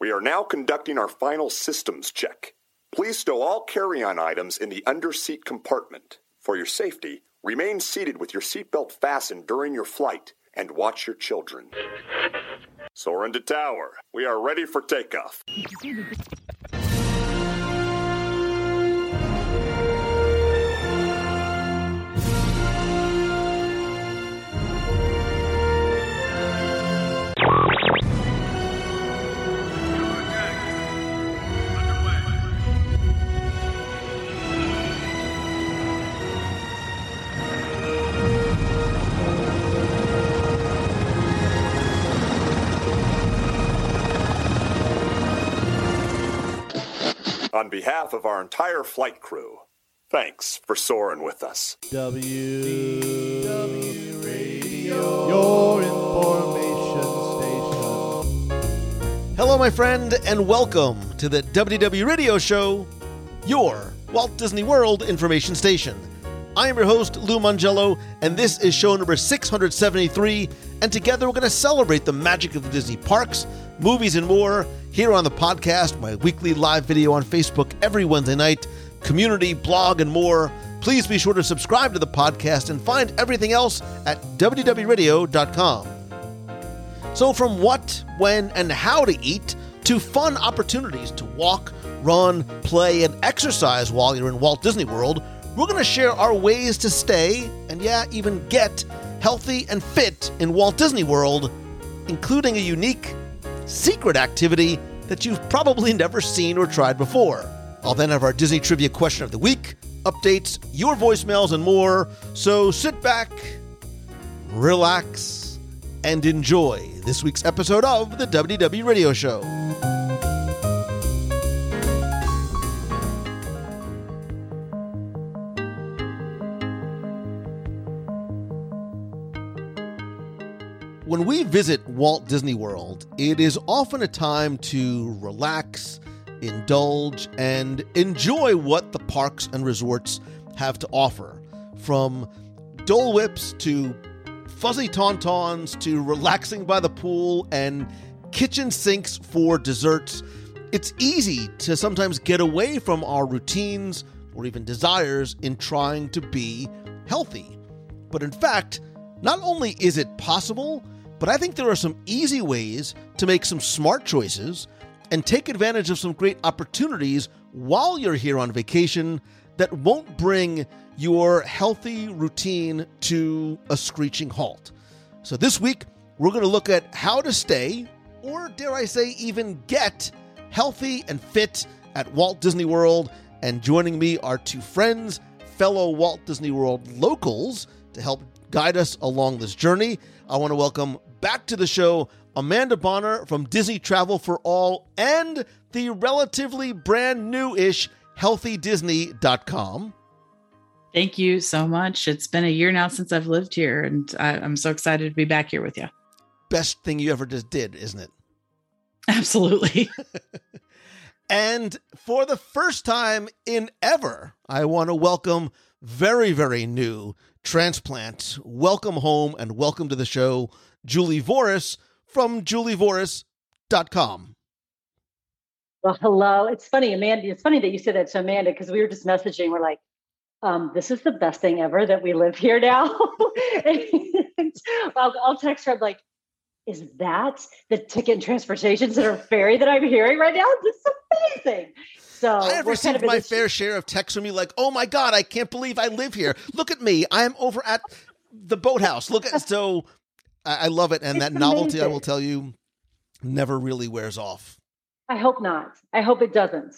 We are now conducting our final systems check. Please stow all carry on items in the underseat compartment. For your safety, remain seated with your seatbelt fastened during your flight and watch your children. Soarin' to tower. We are ready for takeoff. Behalf of our entire flight crew, thanks for soaring with us. WDW Radio, your information station. Hello, my friend, and welcome to the WDW Radio Show, your Walt Disney World information station. I am your host, Lou Mongello, and this is show number 673. And together we're going to celebrate the magic of the Disney parks, movies, and more here on the podcast, my weekly live video on Facebook every Wednesday night, community, blog, and more. Please be sure to subscribe to the podcast and find everything else at WDWRadio.com. So, from what, when, and how to eat to fun opportunities to walk, run, play, and exercise while you're in Walt Disney World, we're going to share our ways to stay and, yeah, even get healthy and fit in Walt Disney World, including a unique, secret activity that you've probably never seen or tried before. I'll then have our Disney Trivia question of the week, updates, your voicemails, and more. So sit back, relax, and enjoy this week's episode of the WDW Radio Show. When we visit Walt Disney World, it is often a time to relax, indulge, and enjoy what the parks and resorts have to offer. From Dole Whips to fuzzy tauntauns to relaxing by the pool and kitchen sinks for desserts, it's easy to sometimes get away from our routines or even desires in trying to be healthy. But in fact, not only is it possible, but I think there are some easy ways to make some smart choices and take advantage of some great opportunities while you're here on vacation that won't bring your healthy routine to a screeching halt. So, this week, we're going to look at how to stay, or dare I say, even get healthy and fit at Walt Disney World. And joining me are two friends, fellow Walt Disney World locals, to help guide us along this journey. I want to welcome back to the show Amanda Bonner from Disney Travel for All and the relatively brand new ish healthydisney.com. Thank you so much. It's been a year now since I've lived here, and I, am so excited to be back here with you. Best thing you ever just did, isn't it? Absolutely. and for the first time in ever, I want to welcome very, very new transplant. Welcome home and welcome to the show, Julie Voris from julievoris.com. Well, hello. It's funny, Amanda. It's funny that you said that to Amanda because we were just messaging. We're like, um, this is the best thing ever that we live here now. I'll, I'll text her. I'm like, is that the ticket and transportation center ferry that I'm hearing right now? This is amazing. So I have received kind of my fair share of texts from you like, oh my God, I can't believe I live here. Look at me. I am over at the boathouse. Look at so I, I love it. And it's that novelty, I will tell you, never really wears off. I hope not. I hope it doesn't.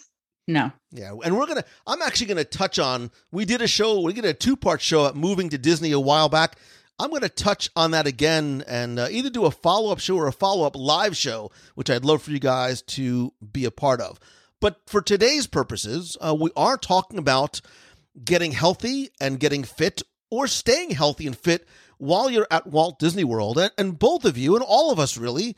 No. Yeah. And we're going to, I'm actually going to touch on, we did a show, we did a two part show at Moving to Disney a while back. I'm going to touch on that again and uh, either do a follow up show or a follow up live show, which I'd love for you guys to be a part of. But for today's purposes, uh, we are talking about getting healthy and getting fit or staying healthy and fit while you're at Walt Disney World. And, and both of you, and all of us really,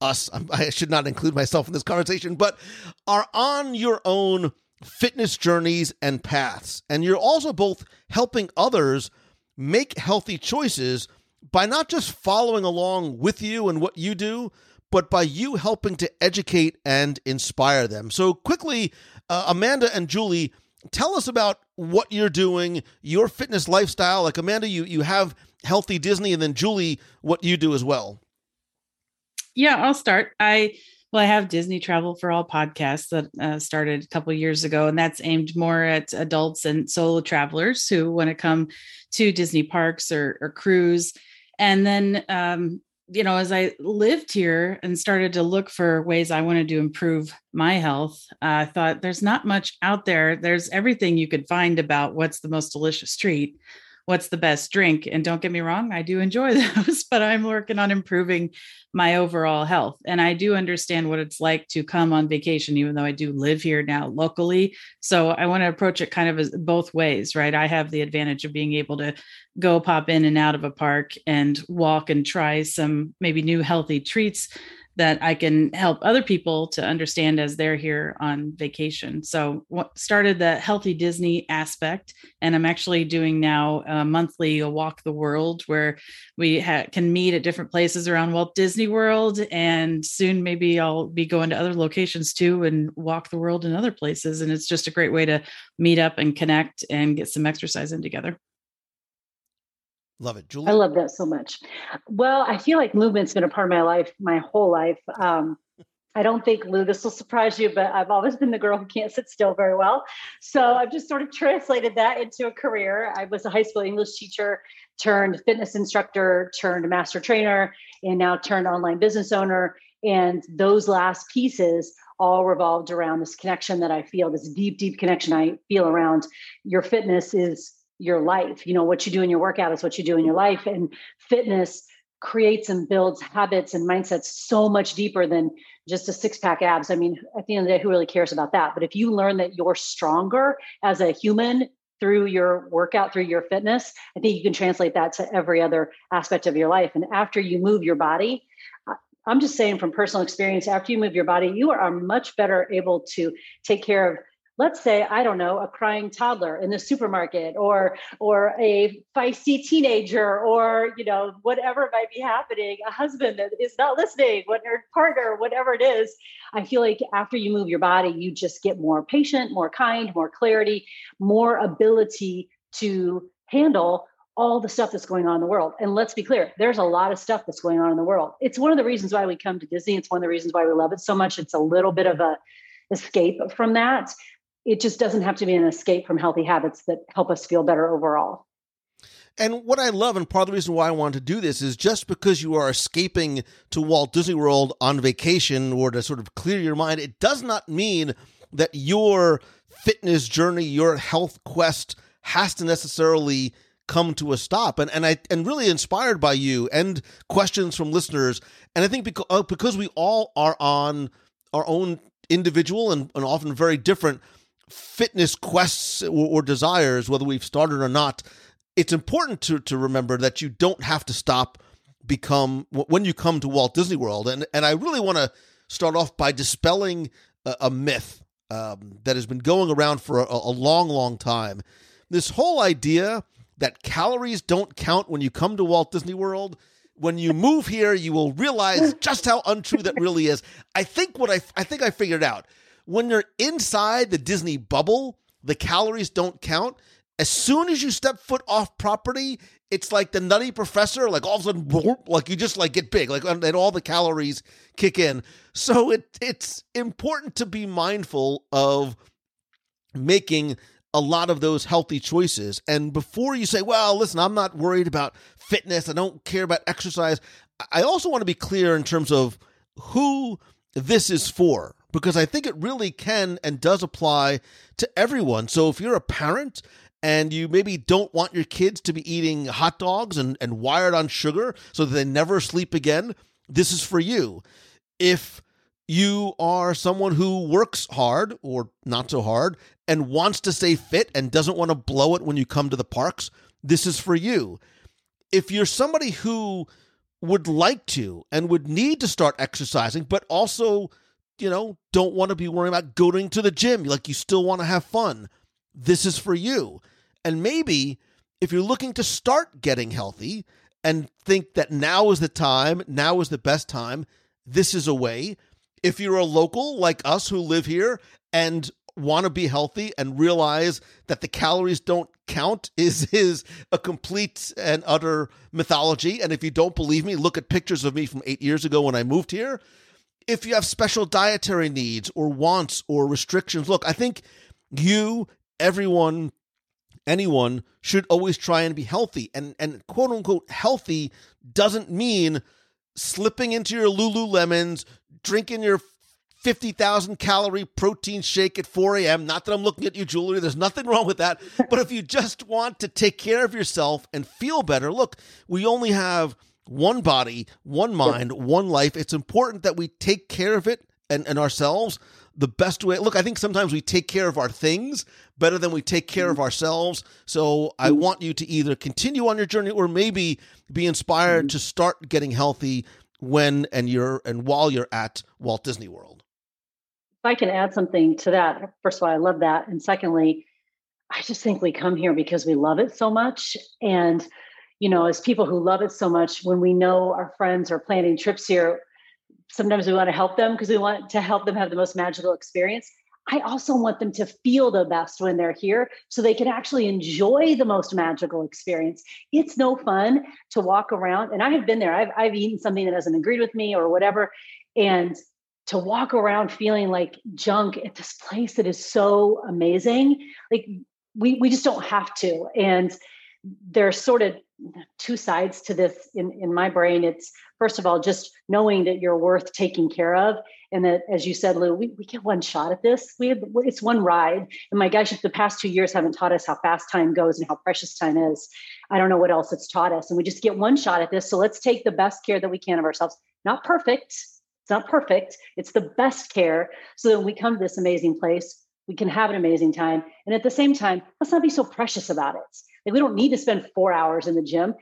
us, I should not include myself in this conversation, but are on your own fitness journeys and paths. And you're also both helping others make healthy choices by not just following along with you and what you do, but by you helping to educate and inspire them. So, quickly, uh, Amanda and Julie, tell us about what you're doing, your fitness lifestyle. Like Amanda, you you have Healthy Disney, and then Julie, what you do as well. Yeah, I'll start. I well, I have Disney Travel for All podcasts that uh, started a couple years ago, and that's aimed more at adults and solo travelers who want to come to Disney parks or, or cruise. And then, um, you know, as I lived here and started to look for ways I wanted to improve my health, uh, I thought there's not much out there. There's everything you could find about what's the most delicious treat what's the best drink. And don't get me wrong, I do enjoy those, but I'm working on improving my overall health. And I do understand what it's like to come on vacation, even though I do live here now locally. So I want to approach it kind of as both ways, right? I have the advantage of being able to go pop in and out of a park and walk and try some maybe new healthy treats that I can help other people to understand as they're here on vacation. So, what started the healthy Disney aspect, and I'm actually doing now a monthly a walk the world where we ha- can meet at different places around Walt Disney World, and soon maybe I'll be going to other locations too and walk the world in other places. And it's just a great way to meet up and connect and get some exercise in together. Love it, Julie. I love that so much. Well, I feel like movement's been a part of my life my whole life. Um, I don't think Lou, this will surprise you, but I've always been the girl who can't sit still very well. So I've just sort of translated that into a career. I was a high school English teacher, turned fitness instructor, turned master trainer, and now turned online business owner. And those last pieces all revolved around this connection that I feel, this deep, deep connection I feel around your fitness is your life. You know, what you do in your workout is what you do in your life. And fitness creates and builds habits and mindsets so much deeper than just a six pack abs. I mean, at the end of the day, who really cares about that? But if you learn that you're stronger as a human through your workout, through your fitness, I think you can translate that to every other aspect of your life. And after you move your body, I'm just saying from personal experience, after you move your body, you are much better able to take care of let's say i don't know a crying toddler in the supermarket or or a feisty teenager or you know whatever might be happening a husband that is not listening what your partner whatever it is i feel like after you move your body you just get more patient more kind more clarity more ability to handle all the stuff that's going on in the world. And let's be clear, there's a lot of stuff that's going on in the world. It's one of the reasons why we come to Disney. It's one of the reasons why we love it so much. It's a little bit of a escape from that it just doesn't have to be an escape from healthy habits that help us feel better overall. And what I love, and part of the reason why I want to do this, is just because you are escaping to Walt Disney World on vacation or to sort of clear your mind, it does not mean that your fitness journey, your health quest has to necessarily come to a stop. And and I and really inspired by you and questions from listeners. And I think because uh, because we all are on our own individual and, and often very different fitness quests or, or desires, whether we've started or not, it's important to, to remember that you don't have to stop become when you come to Walt Disney World. And and I really want to start off by dispelling a, a myth um, that has been going around for a, a, long, long time. This whole idea that calories don't count when you come to Walt Disney World. When you move here, you will realize just how untrue that really is. I think what I I think I figured out when you're inside the Disney bubble, the calories don't count. As soon as you step foot off property, it's like the nutty professor, like all of a sudden, like you just like get big, like and all the calories kick in. So it it's important to be mindful of making a lot of those healthy choices. And before you say, well, listen, I'm not worried about fitness, I don't care about exercise, I also want to be clear in terms of who this is for because I think it really can and does apply to everyone. So if you're a parent and you maybe don't want your kids to be eating hot dogs and, and wired on sugar so that they never sleep again, this is for you. If you are someone who works hard or not so hard and wants to stay fit and doesn't want to blow it when you come to the parks, this is for you. If you're somebody who would like to and would need to start exercising, but also you know, don't want to be worrying about going to the gym. Like you still want to have fun. This is for you. And maybe if you're looking to start getting healthy and think that now is the time, now is the best time, this is a way. If you're a local like us who live here and want to be healthy and realize that the calories don't count is is a complete and utter mythology and if you don't believe me look at pictures of me from 8 years ago when I moved here if you have special dietary needs or wants or restrictions look I think you everyone anyone should always try and be healthy and and quote unquote healthy doesn't mean slipping into your lululemons drinking your 50,000 calorie protein shake at 4 a.m. Not that I'm looking at you, Julie. There's nothing wrong with that. But if you just want to take care of yourself and feel better, look, we only have one body, one mind, one life. It's important that we take care of it and, and ourselves the best way. Look, I think sometimes we take care of our things better than we take care of mm-hmm. ourselves. So I mm-hmm. want you to either continue on your journey or maybe be inspired mm-hmm. to start getting healthy when and you're and while you're at Walt Disney World. If I can add something to that, first of all, I love that. And secondly, I just think we come here because we love it so much. And, you know, as people who love it so much, when we know our friends are planning trips here, sometimes we want to help them because we want to help them have the most magical experience. I also want them to feel the best when they're here so they can actually enjoy the most magical experience. It's no fun to walk around, and I have been there. I've, I've eaten something that hasn't agreed with me or whatever. And to walk around feeling like junk at this place that is so amazing, like we, we just don't have to. And there's sort of two sides to this in, in my brain. It's first of all, just knowing that you're worth taking care of. And that, as you said, Lou, we, we get one shot at this. We have, it's one ride. And my gosh, if the past two years haven't taught us how fast time goes and how precious time is, I don't know what else it's taught us. And we just get one shot at this. So let's take the best care that we can of ourselves. Not perfect. It's not perfect. It's the best care. So that when we come to this amazing place, we can have an amazing time. And at the same time, let's not be so precious about it. Like we don't need to spend four hours in the gym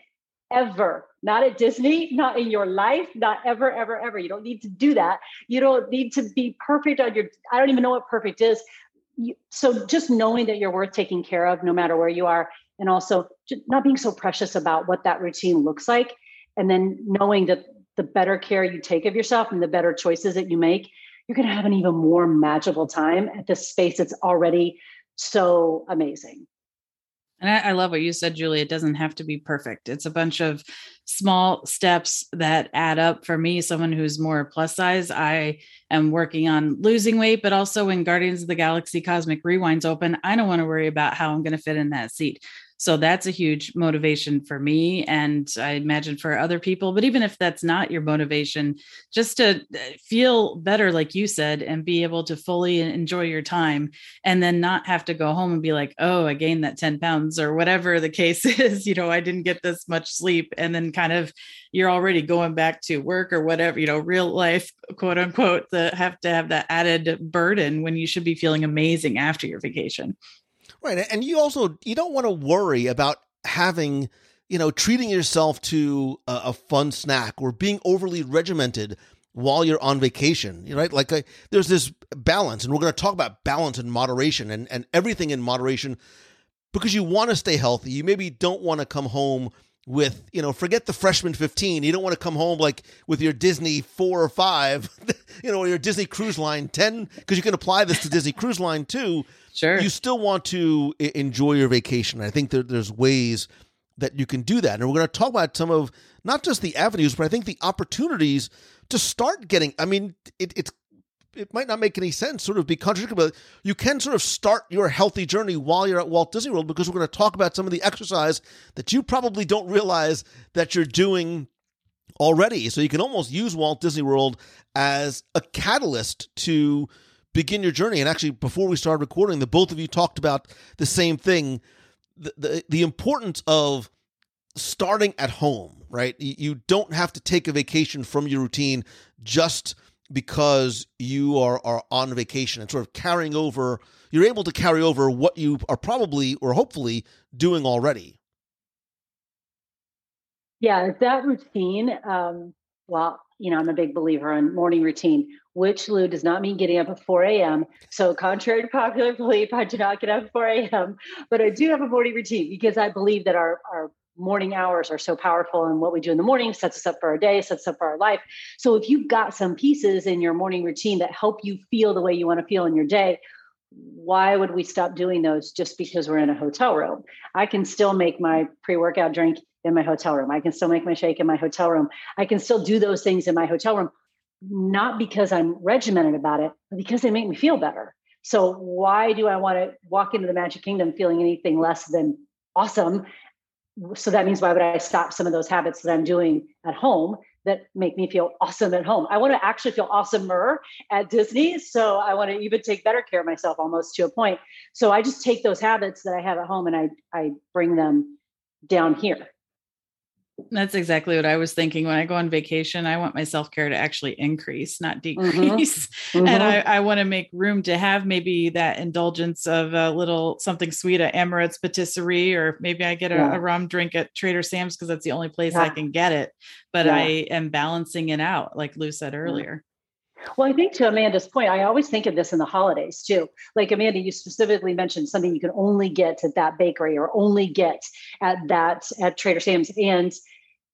ever. Not at Disney, not in your life, not ever, ever, ever. You don't need to do that. You don't need to be perfect on your, I don't even know what perfect is. You, so just knowing that you're worth taking care of no matter where you are, and also not being so precious about what that routine looks like. And then knowing that the better care you take of yourself and the better choices that you make, you're going to have an even more magical time at this space that's already so amazing. And I, I, love what you said, Julie. It doesn't have to be perfect. It's a bunch of small steps that add up for me, someone who's more plus size. I am working on losing weight, but also when Guardians of the Galaxy Cosmic Rewinds open, I don't want to worry about how I'm going to fit in that seat. So that's a huge motivation for me. And I imagine for other people. But even if that's not your motivation, just to uh, feel better, like you said, and be able to fully enjoy your time and then not have to go home and be like, oh, I gained that 10 pounds or whatever the case is. You know, I didn't get this much sleep. And then kind of you're already going back to work or whatever, you know, real life, quote unquote, the have to have that added burden when you should be feeling amazing after your vacation. Right. And you also you don't want to worry about having, you know, treating yourself to a, a fun snack or being overly regimented while you're on vacation, right? Like uh, there's this balance, and we're going to talk about balance and moderation and, and everything in moderation because you want to stay healthy. You maybe don't want to come home with, you know, forget the freshman 15. You don't want to come home like with your Disney four or five, you know, or your Disney Cruise Line 10, because you can apply this to Disney Cruise Line too. Sure. You still want to enjoy your vacation. I think that there's ways that you can do that. And we're going to talk about some of not just the avenues, but I think the opportunities to start getting. I mean, it, it's it might not make any sense, sort of be contradictory, but you can sort of start your healthy journey while you're at Walt Disney World because we're going to talk about some of the exercise that you probably don't realize that you're doing already. So you can almost use Walt Disney World as a catalyst to begin your journey. And actually, before we started recording, the both of you talked about the same thing the, the, the importance of starting at home, right? You don't have to take a vacation from your routine just because you are, are on vacation and sort of carrying over, you're able to carry over what you are probably or hopefully doing already. Yeah, that routine, um, well, you know, I'm a big believer in morning routine, which Lou does not mean getting up at 4 a.m. So, contrary to popular belief, I do not get up at 4 a.m., but I do have a morning routine because I believe that our, our morning hours are so powerful and what we do in the morning sets us up for our day sets us up for our life. So if you've got some pieces in your morning routine that help you feel the way you want to feel in your day why would we stop doing those just because we're in a hotel room? I can still make my pre-workout drink in my hotel room. I can still make my shake in my hotel room. I can still do those things in my hotel room not because i'm regimented about it but because they make me feel better. So why do i want to walk into the magic kingdom feeling anything less than awesome so that means why would I stop some of those habits that I'm doing at home that make me feel awesome at home? I want to actually feel awesomer at Disney. So I want to even take better care of myself almost to a point. So I just take those habits that I have at home and I I bring them down here. That's exactly what I was thinking. When I go on vacation, I want my self care to actually increase, not mm-hmm. decrease. Mm-hmm. And I, I want to make room to have maybe that indulgence of a little something sweet at Amorette's Patisserie, or maybe I get a, yeah. a rum drink at Trader Sam's because that's the only place yeah. I can get it. But yeah. I am balancing it out, like Lou said earlier. Well, I think to Amanda's point, I always think of this in the holidays too. Like Amanda, you specifically mentioned something you can only get at that bakery or only get at that at Trader Sam's, and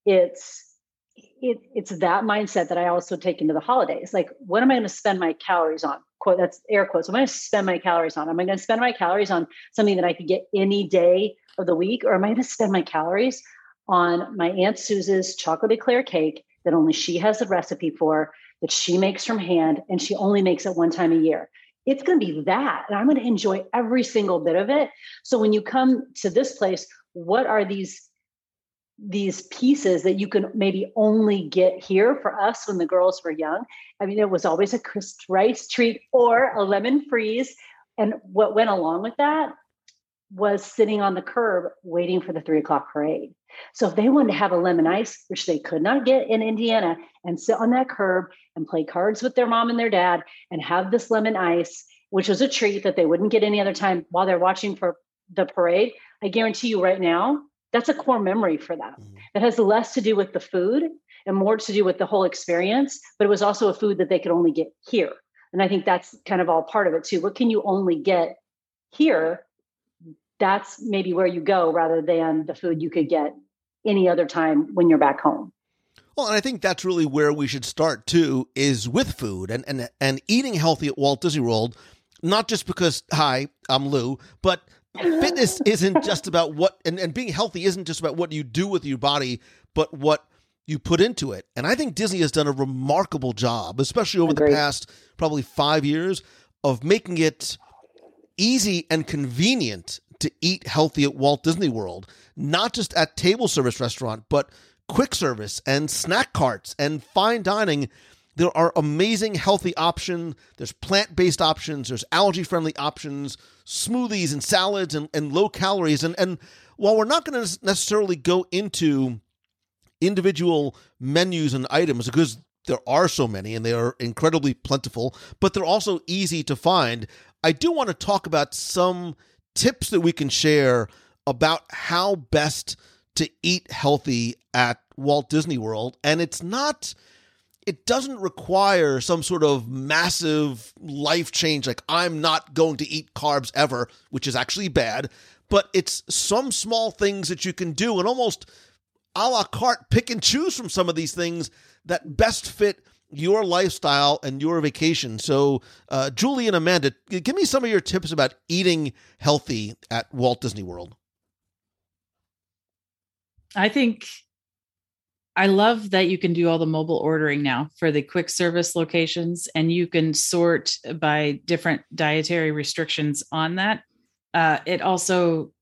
it's it, it's that mindset that I also take into the holidays. Like, what am I going to spend my calories on? Quote that's air quotes. Am I going to spend my calories on? Am I going to spend my calories on something that I could get any day of the week, or am I going to spend my calories on my Aunt Susan's chocolate eclair cake that only she has the recipe for? That she makes from hand and she only makes it one time a year. It's going to be that. And I'm going to enjoy every single bit of it. So when you come to this place, what are these these pieces that you can maybe only get here for us when the girls were young. I mean, it was always a crisp rice treat or a lemon freeze. And what went along with that was sitting on the curb waiting for the three o'clock parade. So if they wanted to have a lemon ice, which they could not get in Indiana, and sit on that curb and play cards with their mom and their dad and have this lemon ice, which was a treat that they wouldn't get any other time while they're watching for the parade, I guarantee you right now, that's a core memory for them. Mm-hmm. That has less to do with the food and more to do with the whole experience, but it was also a food that they could only get here. And I think that's kind of all part of it too. What can you only get here that's maybe where you go rather than the food you could get any other time when you're back home. Well, and I think that's really where we should start too, is with food and and and eating healthy at Walt Disney World. Not just because hi, I'm Lou, but fitness isn't just about what and, and being healthy isn't just about what you do with your body, but what you put into it. And I think Disney has done a remarkable job, especially over Agreed. the past probably five years, of making it easy and convenient to eat healthy at Walt Disney World, not just at table service restaurant, but quick service and snack carts and fine dining. There are amazing healthy options. There's plant based options. There's allergy friendly options, smoothies and salads and, and low calories. And, and while we're not going to necessarily go into individual menus and items because there are so many and they are incredibly plentiful, but they're also easy to find. I do want to talk about some tips that we can share about how best to eat healthy at Walt Disney World. And it's not, it doesn't require some sort of massive life change, like I'm not going to eat carbs ever, which is actually bad. But it's some small things that you can do and almost a la carte pick and choose from some of these things that best fit your lifestyle and your vacation. So, uh, Julie and Amanda, give me some of your tips about eating healthy at Walt Disney World. I think I love that you can do all the mobile ordering now for the quick service locations, and you can sort by different dietary restrictions on that. Uh, it also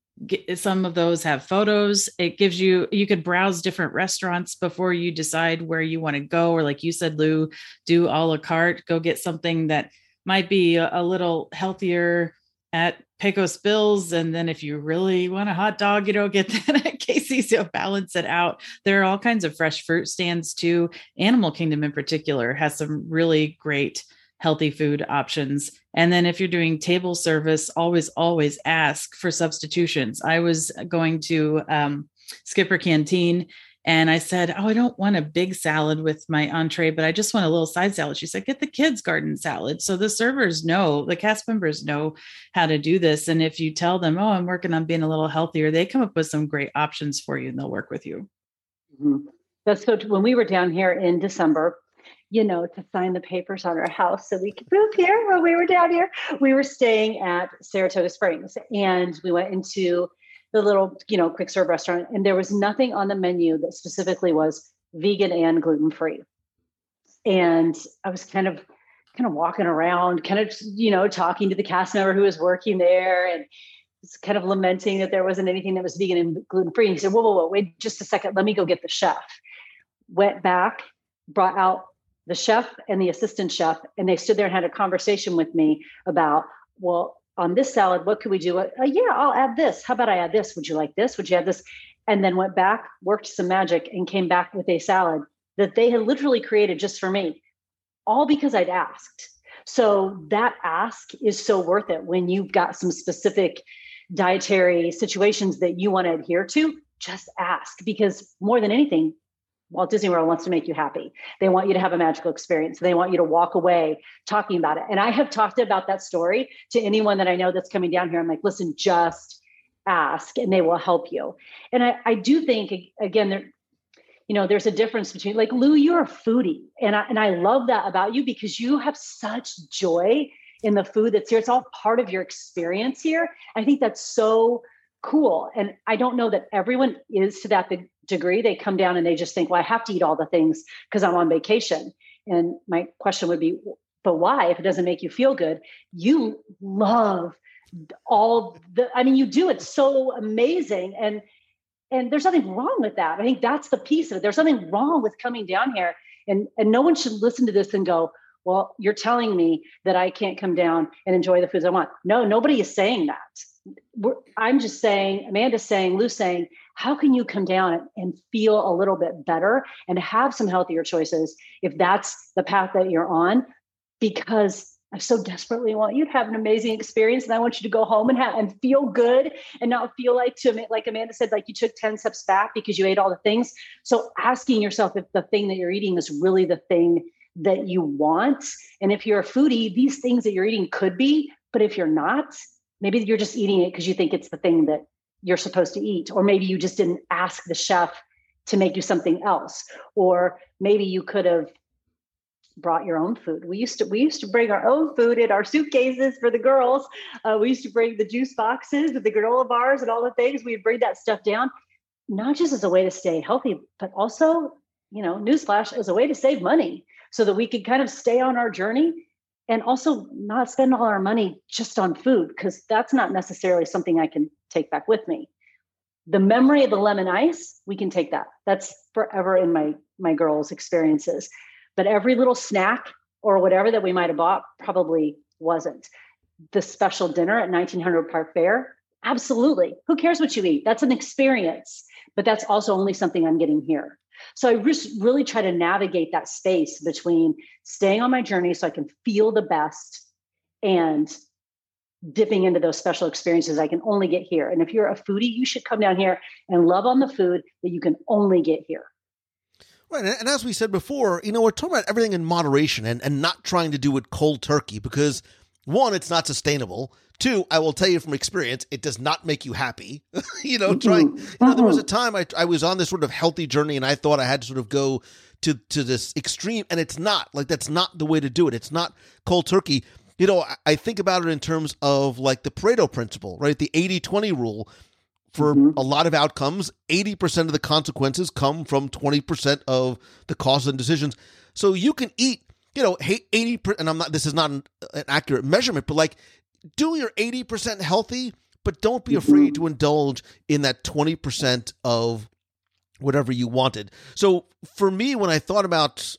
some of those have photos. It gives you you could browse different restaurants before you decide where you want to go or like you said lou do a la carte go get something that might be a, little healthier at pecos bills and then if you really want a hot dog you know get that at casey's to balance it out. There are all kinds of fresh fruit stands too. Animal kingdom in particular has some really great healthy food options. And then if you're doing table service, always, always ask for substitutions. I was going to um, Skipper Canteen And I said, Oh, I don't want a big salad with my entree, but I just want a little side salad. She said, Get the kids' garden salad. So the servers know, the cast members know how to do this. And if you tell them, Oh, I'm working on being a little healthier, they come up with some great options for you and they'll work with you. Mm-hmm. That's so when we were down here in December, you know, to sign the papers on our house so we could move here while we were down here. We were staying at Saratoga Springs and we went into the little, you know, quick serve restaurant, and there was nothing on the menu that specifically was vegan and gluten free. And I was kind of kind of walking around, kind of, you know, talking to the cast member who was working there and kind of lamenting that there wasn't anything that was vegan and gluten free. He said, Whoa, whoa, whoa, wait just a second. Let me go get the chef. Went back, brought out the chef and the assistant chef, and they stood there and had a conversation with me about, well, on this salad, what could we do? Uh, yeah, I'll add this. How about I add this? Would you like this? Would you add this? And then went back, worked some magic, and came back with a salad that they had literally created just for me, all because I'd asked. So that ask is so worth it when you've got some specific dietary situations that you want to adhere to. Just ask because more than anything, Walt Disney World wants to make you happy. They want you to have a magical experience. They want you to walk away talking about it. And I have talked about that story to anyone that I know that's coming down here. I'm like, listen, just ask and they will help you. And I, I do think again, there, you know, there's a difference between like Lou, you're a foodie. And I and I love that about you because you have such joy in the food that's here. It's all part of your experience here. I think that's so cool. And I don't know that everyone is to that degree. They come down and they just think, well, I have to eat all the things because I'm on vacation. And my question would be, but why? If it doesn't make you feel good, you love all the, I mean, you do it so amazing. And and there's nothing wrong with that. I think that's the piece of it. There's nothing wrong with coming down here. And and no one should listen to this and go, well, you're telling me that I can't come down and enjoy the foods I want. No, nobody is saying that I'm just saying, Amanda's saying, Lou's saying, how can you come down and feel a little bit better and have some healthier choices if that's the path that you're on? Because I so desperately want you to have an amazing experience, and I want you to go home and have and feel good, and not feel like to like Amanda said, like you took ten steps back because you ate all the things. So asking yourself if the thing that you're eating is really the thing that you want, and if you're a foodie, these things that you're eating could be, but if you're not, maybe you're just eating it because you think it's the thing that you're supposed to eat or maybe you just didn't ask the chef to make you something else or maybe you could have brought your own food. We used to we used to bring our own food in our suitcases for the girls. Uh, we used to bring the juice boxes the granola bars and all the things. We'd bring that stuff down not just as a way to stay healthy but also you know newsflash as a way to save money so that we could kind of stay on our journey and also not spend all our money just on food because that's not necessarily something I can take back with me. The memory of the lemon ice, we can take that. That's forever in my my girls' experiences. But every little snack or whatever that we might have bought probably wasn't. The special dinner at 1900 Park Fare, absolutely. Who cares what you eat? That's an experience, but that's also only something I'm getting here. So I just really try to navigate that space between staying on my journey so I can feel the best and dipping into those special experiences I can only get here. And if you're a foodie, you should come down here and love on the food that you can only get here. Right. And as we said before, you know, we're talking about everything in moderation and, and not trying to do it cold turkey because one, it's not sustainable. Two, I will tell you from experience, it does not make you happy. you know, trying. You know, there was a time I, I was on this sort of healthy journey, and I thought I had to sort of go to to this extreme, and it's not. Like that's not the way to do it. It's not cold turkey. You know, I, I think about it in terms of like the Pareto principle, right? The 80-20 rule. For mm-hmm. a lot of outcomes, 80% of the consequences come from 20% of the causes and decisions. So you can eat you know, 80 and I'm not this is not an, an accurate measurement, but like do your 80% healthy, but don't be afraid to indulge in that 20% of whatever you wanted. So for me, when I thought about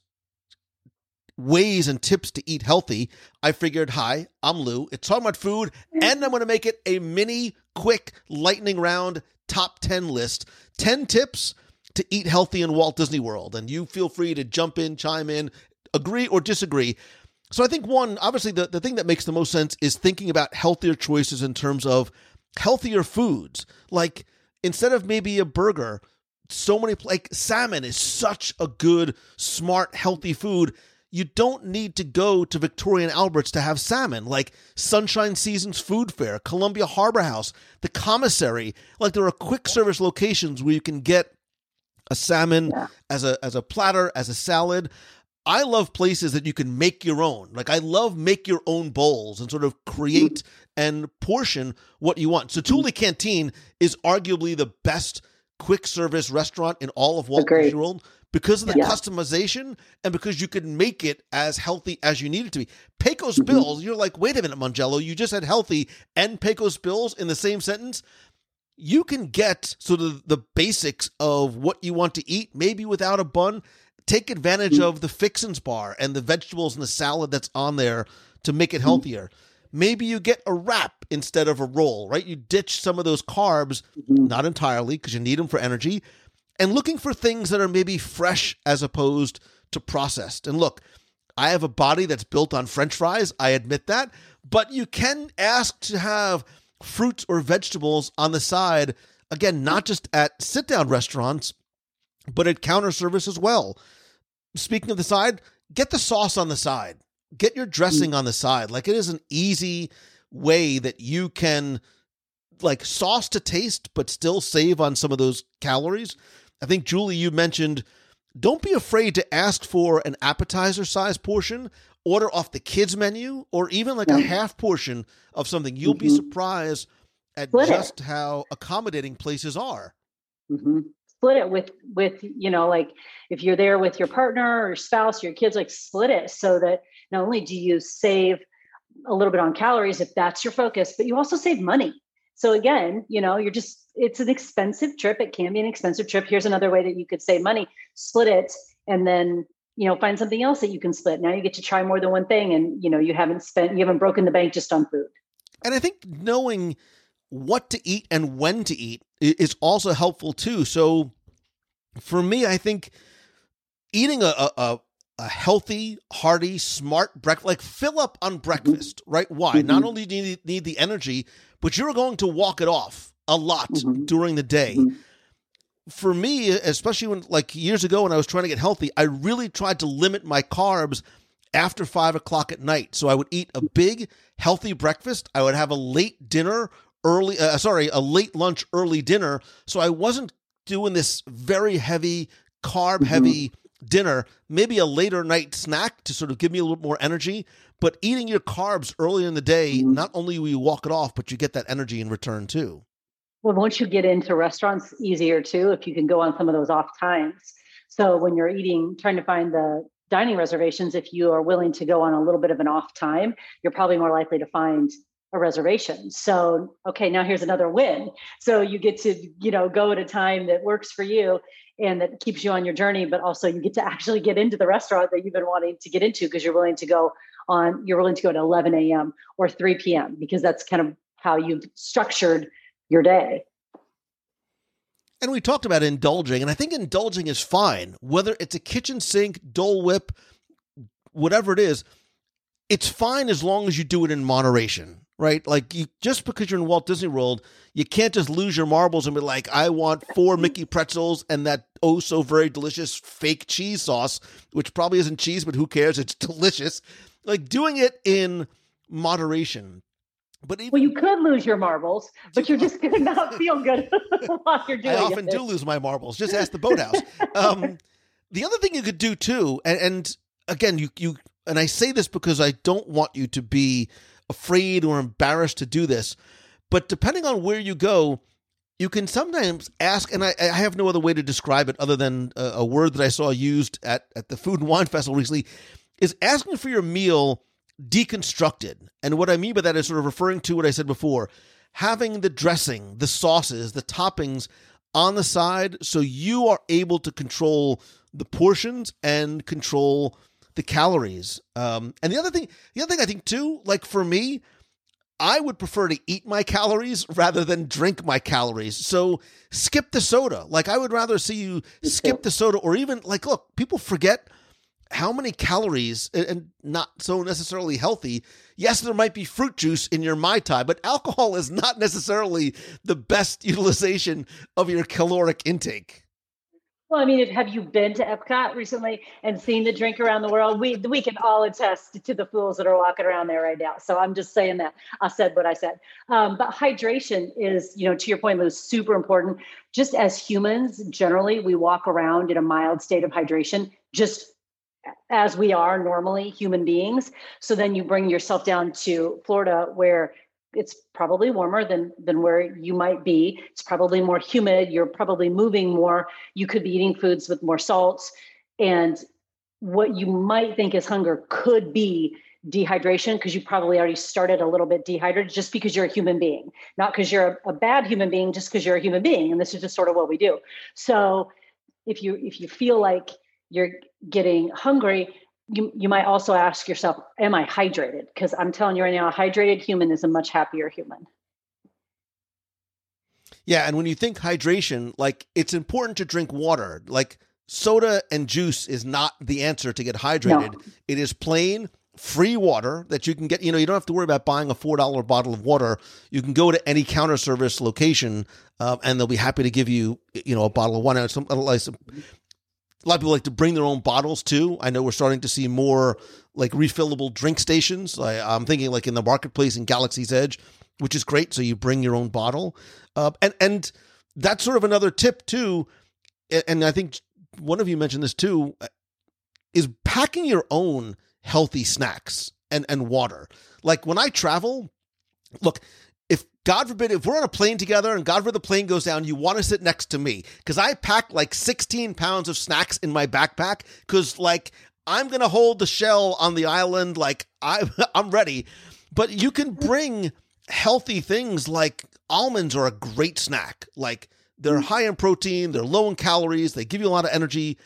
ways and tips to eat healthy, I figured, hi, I'm Lou. It's talking about food, and I'm going to make it a mini, quick, lightning round top 10 list. 10 tips to eat healthy in Walt Disney World. And you feel free to jump in, chime in, agree or disagree. So I think one, obviously, the, the thing that makes the most sense is thinking about healthier choices in terms of healthier foods. Like instead of maybe a burger, so many like salmon is such a good, smart, healthy food. You don't need to go to Victoria and Albert's to have salmon. Like Sunshine Seasons Food Fair, Columbia Harbor House, the commissary. Like there are quick service locations where you can get a salmon Yeah. as a as a platter, as a salad. I love places that you can make your own. Like I love make your own bowls and sort of create and portion what you want. So Satu'li Canteen is arguably the best quick service restaurant in all of Walt Disney World because of the Yeah. customization and because you can make it as healthy as you need it to be. Pecos Mhm. Bills, you're like, wait a minute, Mongello, you just had healthy and Pecos Bills in the same sentence. You can get sort of the basics of what you want to eat, maybe without a bun. Take advantage of the fixins bar and the vegetables and the salad that's on there to make it Mm. healthier. Maybe you get a wrap instead of a roll, right? You ditch some of those carbs, Mhm. not entirely because you need them for energy, and looking for things that are maybe fresh as opposed to processed. And look, I have a body that's built on french fries, I admit that, but you can ask to have fruits or vegetables on the side, again, not just at sit down restaurants, but at counter service as well. Speaking of the side, get the sauce on the side. Get your dressing on the side. Like it is an easy way that you can like sauce to taste but still save on some of those calories. I think Julie you mentioned don't be afraid to ask for an appetizer size portion, order off the kids menu or even like a half portion of something. You'll be Mhm. surprised at Split it. just how accommodating places are. hmm Split it with with you know like if you're there with your partner or your spouse, your kids, like split it so that not only do you save a little bit on calories if that's your focus, but you also save money. So again, you know, you're just it's an expensive trip. It can be an expensive trip. Here's another way that you could save money: split it, and then you know find something else that you can split. Now you get to try more than one thing, and you know you haven't spent you haven't broken the bank just on food. And I think knowing what to eat and when to eat is also helpful too. So for me, I think eating a a, a, healthy, hearty, smart breakfast, like fill up on breakfast, right? Why? Not Mhm. only do you need, the energy, but you're going to walk it off a lot Mhm. during the day. Mhm. For me, especially when like years ago when I was trying to get healthy, I really tried to limit my carbs after five o'clock at night. So I would eat a big, healthy breakfast. I would have a late dinner, early, uh, sorry, a late lunch, early dinner. So I wasn't doing this very heavy, carb heavy dinner, maybe a later night snack to sort of give me a little more energy. But eating your carbs early in the day, Mhm. not only will you walk it off, but you get that energy in return too. Well, once you get into restaurants, easier too, if you can go on some of those off times. So when you're eating, trying to find the dining reservations, if you are willing to go on a little bit of an off time, you're probably more likely to find a reservation. So, okay, now here's another win. So you get to, you know, go at a time that works for you and that keeps you on your journey, but also you get to actually get into the restaurant that you've been wanting to get into because you're willing to go on, you're willing to go at 11 a.m. or 3 p.m. because that's kind of how you've structured your day. And we talked about indulging, and I think indulging is fine, whether it's a kitchen sink, Dole Whip, whatever it is. It's fine as long as you do it in moderation, right? Like you, just because you're in Walt Disney World, you can't just lose your marbles and be like, "I want four Mickey pretzels and that oh so very delicious fake cheese sauce," which probably isn't cheese, but who cares? It's delicious. Like doing it in moderation. But even Well, you could lose your marbles, but you're just going to not feel good while you're doing it. I often it. do lose my marbles. Just ask the boathouse. um, the other thing you could do too, and, and again, you you and I say this because I don't want you to be afraid or embarrassed to do this, but depending on where you go, you can sometimes ask, and I, I have no other way to describe it other than a, a word that I saw used at at the Food and Wine Festival recently, is asking for your meal deconstructed. And what I mean by that is sort of referring to what I said before having the dressing, the sauces, the toppings on the side so you are able to control the portions and control the calories. Um, and the other thing, the other thing I think too, like for me, I would prefer to eat my calories rather than drink my calories. So skip the soda. Like I would rather see you skip the soda or even like look, people forget how many calories and- and not so necessarily healthy. Yes, there might be fruit juice in your Mai Tai, but alcohol is not necessarily the best utilization of your caloric intake. Well, I mean, have you been to Epcot recently and seen the drink around the world? We we can all attest to the fools that are walking around there right now. So I'm just saying that I said what I said. Um, but hydration is, you know, to your point, was super important. Just as humans, generally, we walk around in a mild state of hydration, just as we are normally human beings. So then you bring yourself down to Florida, where it's probably warmer than than where you might be. It's probably more humid. You're probably moving more. You could be eating foods with more salts. And what you might think is hunger could be dehydration because you probably already started a little bit dehydrated just because you're a human being not because you're a, a bad human being just because you're a human being. And this is just sort of what we do. So if you if you feel like you're getting hungry you, you might also ask yourself, Am I hydrated? Because I'm telling you right now, a hydrated human is a much happier human. Yeah. And when you think hydration, like it's important to drink water. Like soda and juice is not the answer to get hydrated. No. It is plain free water that you can get. You know, you don't have to worry about buying a $4 bottle of water. You can go to any counter service location um, and they'll be happy to give you, you know, a bottle of like some a lot of people like to bring their own bottles too. I know we're starting to see more like refillable drink stations. I, am thinking like in the marketplace in Galaxy's Edge, which is great. So you bring your own bottle, uh, and and that's sort of another tip too. And I think one of you mentioned this too, uh, is packing your own healthy snacks and and water. Like when I travel, look, God forbid, if we're on a plane together and God forbid the plane goes down, you want to sit next to me because I pack like 16 pounds of snacks in my backpack because like I'm gonna hold the shell on the island, like I I'm ready. But you can bring healthy things like almonds are a great snack. Like they're high in protein, they're low in calories, they give you a lot of energy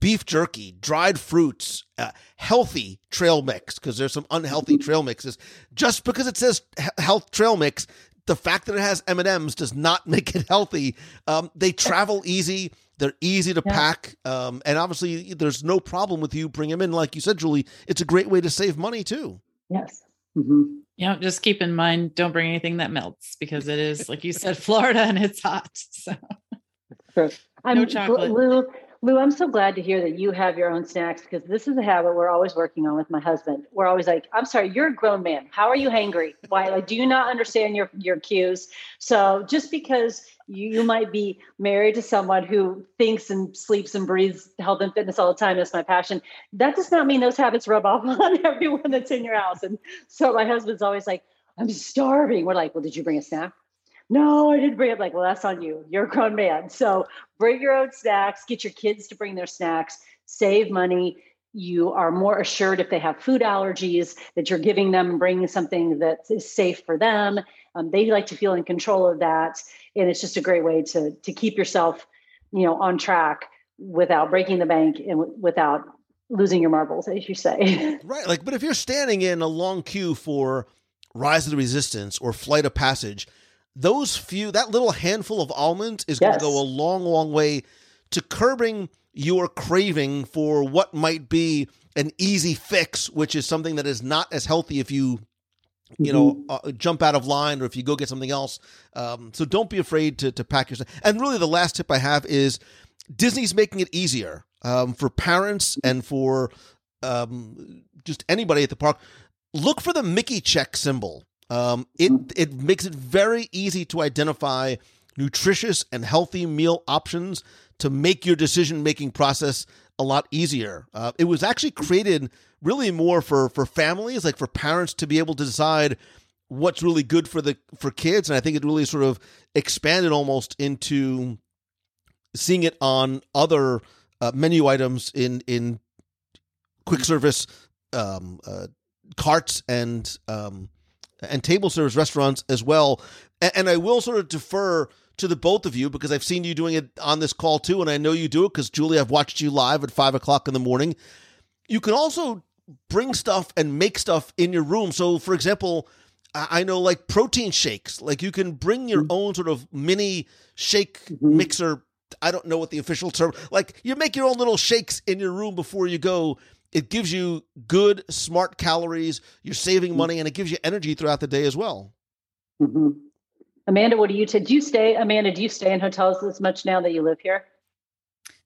beef jerky, dried fruits, uh, healthy trail mix because there's some unhealthy trail mixes. Just because it says health trail mix, the fact that it has M and M's does not make it healthy. Um, they travel easy. They're easy to yeah. pack, um, and obviously, there's no problem with you bring them in. Like you said, Julie, it's a great way to save money too. Yes. Mm-hmm. Yeah, just keep in mind, don't bring anything that melts because it is, like you said, Florida and it's hot. So, no I'm, chocolate. Lou, Lou, I'm so glad to hear that you have your own snacks because this is a habit we're always working on with my husband. We're always like, I'm sorry, you're a grown man. How are you hangry? Why? Like, do you not understand your, your cues? So just because you, you might be married to someone who thinks and sleeps and breathes health and fitness all the time, that's my passion. That does not mean those habits rub off on everyone that's in your house. And so my husband's always like, I'm starving. We're like, well, did you bring a snack? No, I didn't bring it. Like, well, that's on you. You're a grown man. So bring your own snacks, get your kids to bring their snacks, save money. You are more assured if they have food allergies that you're giving them, bringing something that is safe for them. Um, they like to feel in control of that. And it's just a great way to, to keep yourself, you know, on track without breaking the bank and w- without losing your marbles, as you say. right. Like, but if you're standing in a long queue for Rise of the Resistance or Flight of Passage, those few, that little handful of almonds is yes. going to go a long, long way to curbing your craving for what might be an easy fix, which is something that is not as healthy if you, you mm-hmm. know, uh, jump out of line or if you go get something else. Um, so don't be afraid to to pack yourself. And really, the last tip I have is Disney's making it easier um, for parents and for um, just anybody at the park. Look for the Mickey check symbol um, it it makes it very easy to identify nutritious and healthy meal options to make your decision making process a lot easier. Uh, it was actually created really more for for families, like for parents to be able to decide what's really good for the for kids, and I think it really sort of expanded almost into seeing it on other uh, menu items in in quick service um, uh, carts and um, and table service restaurants as well. And, I will sort of defer to the both of you because I've seen you doing it on this call too, and I know you do it because Julie, I've watched you live at five o'clock in the morning. You can also bring stuff and make stuff in your room. So, for example, I know like protein shakes. Like you can bring your mm-hmm. own sort of mini shake mm-hmm. mixer. I don't know what the official term. Like you make your own little shakes in your room before you go it gives you good, smart calories. You're saving mm-hmm. money, and it gives you energy throughout the day as well. Mm-hmm. Amanda, what do you? Do you stay, Amanda? Do you stay in hotels as much now that you live here?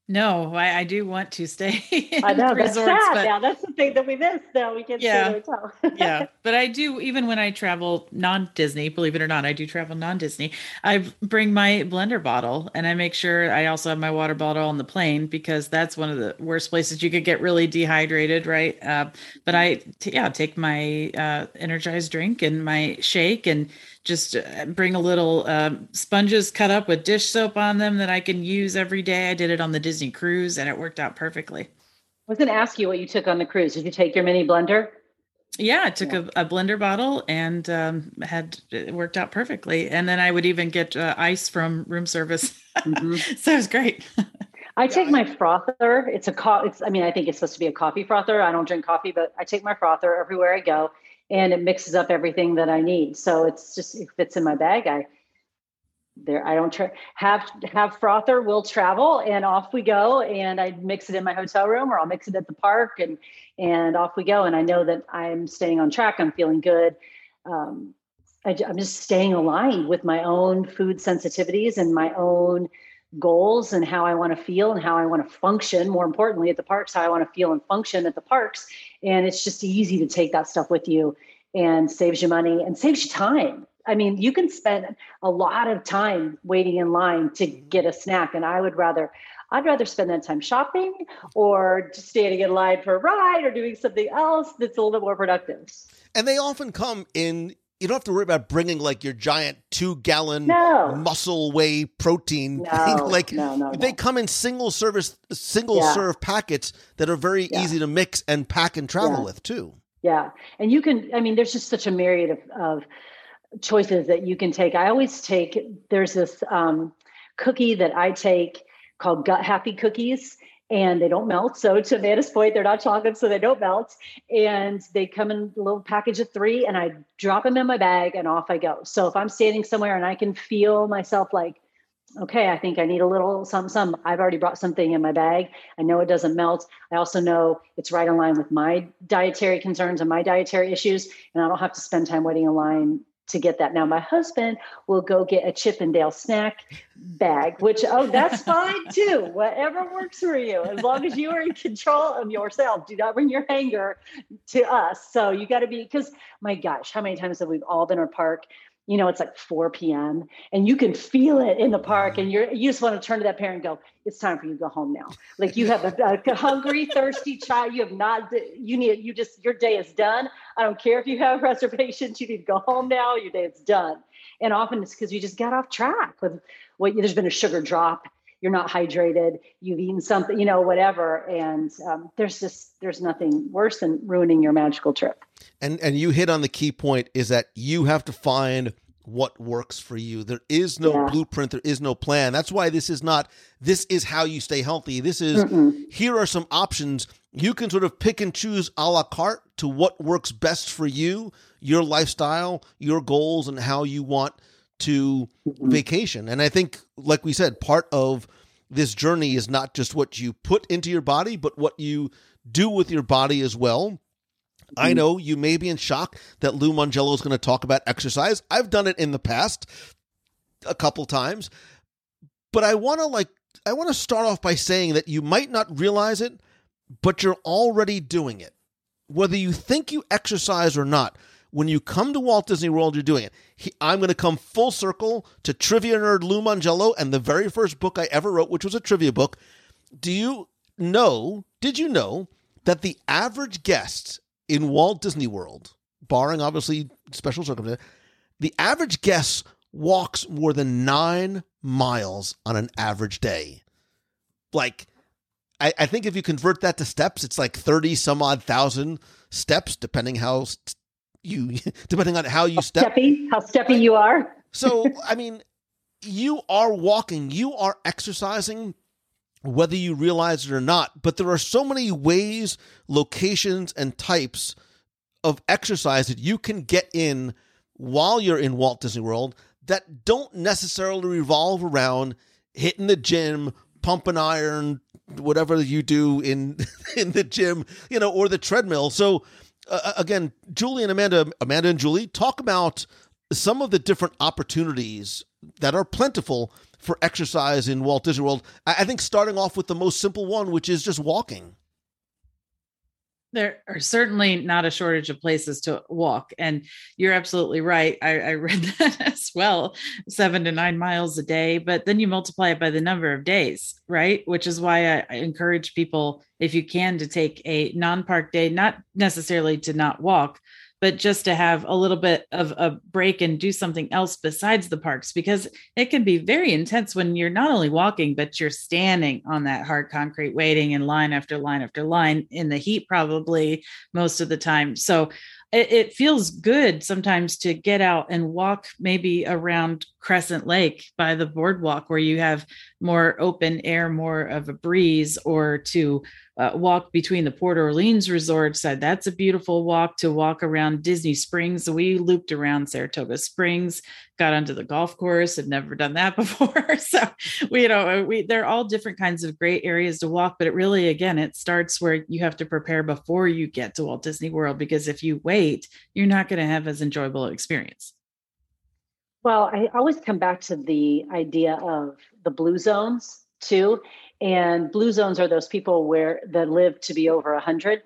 No, I, I do want to stay. I know that's resorts, sad. Now that's the thing that we miss. Now we can't Yeah. stay in hotel. yeah but i do even when i travel non-disney believe it or not i do travel non-disney i bring my blender bottle and i make sure i also have my water bottle on the plane because that's one of the worst places you could get really dehydrated right uh, but i t- yeah take my uh, energized drink and my shake and just uh, bring a little um, sponges cut up with dish soap on them that i can use every day i did it on the disney cruise and it worked out perfectly I was going to ask you what you took on the cruise. Did you take your mini blender? Yeah, I took Yeah. a, a blender bottle and um, had it worked out perfectly. And then I would even get uh, ice from room service. Mhm. so it was great. I take my frother. It's a co- it's I mean, I think it's supposed to be a coffee frother. I don't drink coffee, but I take my frother everywhere I go and it mixes up everything that I need. So it's just it fits in my bag. I there I don't tra- have have frother, we'll travel and off we go and I mix it in my hotel room or I'll mix it at the park and and off we go and I know that I'm staying on track. I'm feeling good. Um I, am just staying aligned with my own food sensitivities and my own goals and how I want to feel and how I want to function. More importantly, at the parks, how I want to feel and function at the parks. And it's just easy to take that stuff with you and saves you money and saves you time. I mean, you can spend a lot of time waiting in line to get a snack. And I would rather, I'd rather spend that time shopping or just standing in line for a ride or doing something else that's a little bit more productive. And they often come in. You don't have to worry about bringing like your giant two gallon No. muscle whey protein No, thing. Like no, no, they come in single service, single Yeah. serve packets that are very Yeah. easy to mix and pack and travel Yeah. with too. Yeah. And you can, I mean, there's just such a myriad of, of choices that you can take. I always take, there's this um, cookie that I take called Gut Happy Cookies, and they don't melt. So, to Amanda's point, they're not chocolate, so they don't melt. And they come in a little package of three, and I drop them in my bag and off I go. So, if I'm standing somewhere and I can feel myself like, okay, I think I need a little some some. I've already brought something in my bag. I know it doesn't melt. I also know it's right in line with my dietary concerns and my dietary issues, and I don't have to spend time waiting in line to get that. Now, my husband will go get a Chip 'n Dale snack bag, which oh, that's fine too. Whatever works for you, as long as you are in control of yourself. Do not bring your anger to us. So you got to be because my gosh, how many times have we all been in a park? You know, it's like 4 p.m. and you can feel it in the park, and mm-hmm. you're you just want to turn to that parent and go, "It's time for you to go home now." Like you have a, a hungry, thirsty child. You have not. You need. You just your day is done. I don't care if you have reservations. You need to go home now. Your day is done. And often it's because you just got off track with what there's been a sugar drop. You're not hydrated. You've eaten something, you know, whatever. And um, there's just there's nothing worse than ruining your magical trip. And and you hit on the key point is that you have to find what works for you. There is no Yeah. blueprint, there is no plan. That's why this is not this is how you stay healthy. This is Mm-mm. here are some options. You can sort of pick and choose a la carte to what works best for you, your lifestyle, your goals, and how you want to Mhm. vacation. And I think, like we said, part of this journey is not just what you put into your body, but what you do with your body as well. I Mhm. know you may be in shock that Lou Mongello is going to talk about exercise. I've done it in the past a couple times, but I want to like I want to start off by saying that you might not realize it, but you're already doing it. Whether you think you exercise or not, when you come to Walt Disney World, you're doing it. He, I'm going to come full circle to trivia nerd Lou Mongello and the very first book I ever wrote, which was a trivia book. Do you know? Did you know that the average guest in Walt Disney World, barring obviously special circumstances, the average guest walks more than nine miles on an average day. Like, I, I think if you convert that to steps, it's like 30 some odd thousand steps, depending how you, depending on how you step. Steppy, how steppy you are. So, I mean, you are walking, you are exercising, whether you realize it or not. But there are so many ways, locations, and types of exercise that you can get in while you're in Walt Disney World that don't necessarily revolve around hitting the gym, pumping iron, whatever you do in in the gym, you know, or the treadmill. So uh, again, Julie and Amanda, Amanda and Julie talk about some of the different opportunities that are plentiful for exercise in Walt Disney World. I, I think starting off with the most simple one, which is just walking. There are certainly not a shortage of places to walk. And you're absolutely right. I, I, read that as well seven to nine miles a day. But then you multiply it by the number of days, right? Which is why I, I encourage people, if you can, to take a non park day, not necessarily to not walk, but just to have a little bit of a break and do something else besides the parks because it can be very intense when you're not only walking but you're standing on that hard concrete waiting in line after line after line in the heat probably most of the time. So it, it feels good sometimes to get out and walk maybe around Crescent Lake by the boardwalk where you have more open air, more of a breeze, or to uh, walk between the Port Orleans resort side. That's a beautiful walk to walk around Disney Springs. We looped around Saratoga Springs, got onto the golf course, had never done that before. so we, you know, we they're all different kinds of great areas to walk, but it really, again, it starts where you have to prepare before you get to Walt Disney World because if you wait, you're not going to have as enjoyable experience. Well, I always come back to the idea of the blue zones too. And blue zones are those people where that live to be over 100.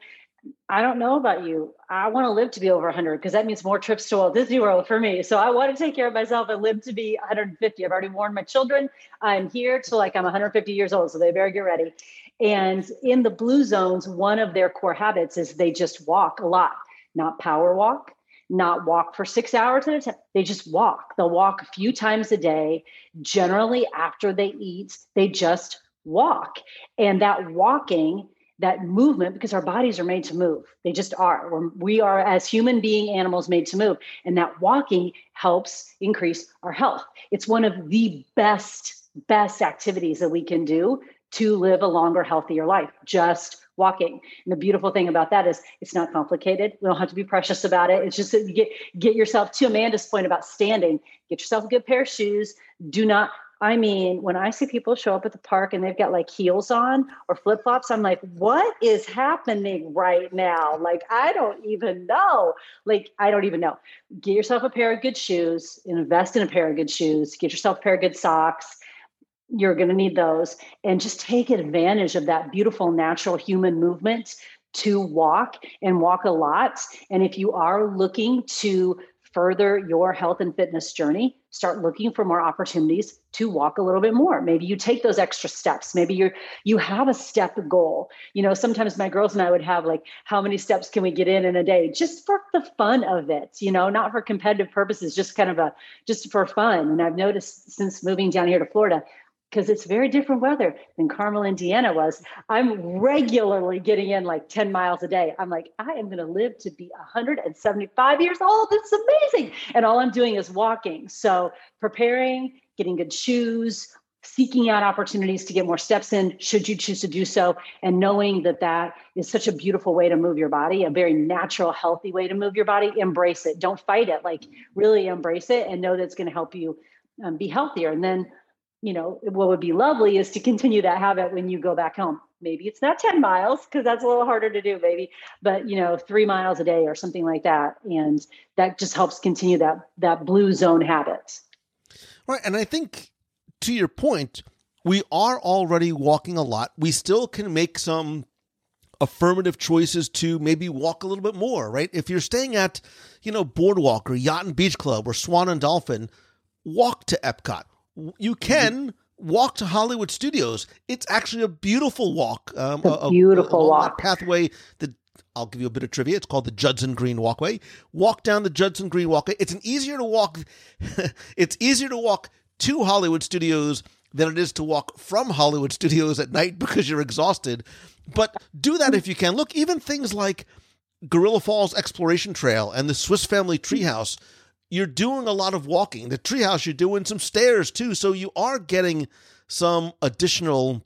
I don't know about you. I want to live to be over 100 because that means more trips to Walt Disney World for me. So I want to take care of myself and live to be 150. I've already warned my children. I'm here till like I'm 150 years old, so they better get ready. And in the blue zones, one of their core habits is they just walk a lot, not power walk, not walk for six hours at a time. They just walk. They'll walk a few times a day. Generally, after they eat, they just walk. And that walking, that movement, because our bodies are made to move, they just are. We're, we are, as human being animals, made to move. And that walking helps increase our health. It's one of the best, best activities that we can do to live a longer, healthier life. Just walking. And the beautiful thing about that is it's not complicated. We don't have to be precious about it. It's just get get yourself to Amanda's point about standing. Get yourself a good pair of shoes. Do not I mean, when I see people show up at the park and they've got like heels on or flip flops, I'm like, what is happening right now? Like, I don't even know. Like, I don't even know. Get yourself a pair of good shoes, invest in a pair of good shoes, get yourself a pair of good socks. You're going to need those and just take advantage of that beautiful natural human movement to walk and walk a lot. And if you are looking to further your health and fitness journey, start looking for more opportunities to walk a little bit more. Maybe you take those extra steps. Maybe you're you have a step goal. You know, sometimes my girls and I would have like, how many steps can we get in in a day, just for the fun of it. You know, not for competitive purposes, just kind of a just for fun. And I've noticed since moving down here to Florida, because it's very different weather than Carmel, Indiana was. I'm regularly getting in like 10 miles a day. I'm like, I am going to live to be 175 years old. This is amazing. And all I'm doing is walking. So preparing, getting good shoes, seeking out opportunities to get more steps in should you choose to do so and knowing that that is such a beautiful way to move your body a very natural healthy way to move your body embrace it don't fight it like really embrace it and know that it's going to help you um, be healthier and then you know, what would be lovely is to continue that habit when you go back home. Maybe it's not 10 miles because that's a little harder to do, maybe, but you know, three miles a day or something like that. And that just helps continue that that blue zone habit. Right. And I think to your point, we are already walking a lot. We still can make some affirmative choices to maybe walk a little bit more, right? If you're staying at, you know, Boardwalk or Yacht and Beach Club or Swan and Dolphin, walk to Epcot you can walk to Hollywood Studios. It's actually a beautiful walk. Um, a, a beautiful a, walk pathway. The I'll give you a bit of trivia. It's called the Judson Green Walkway. Walk down the Judson Green Walkway. It's an easier to walk. it's easier to walk to Hollywood Studios than it is to walk from Hollywood Studios at night because you're exhausted. But do that if you can. Look, even things like Gorilla Falls Exploration Trail and the Swiss Family Treehouse you're doing a lot of walking. The treehouse, you're doing some stairs too. So you are getting some additional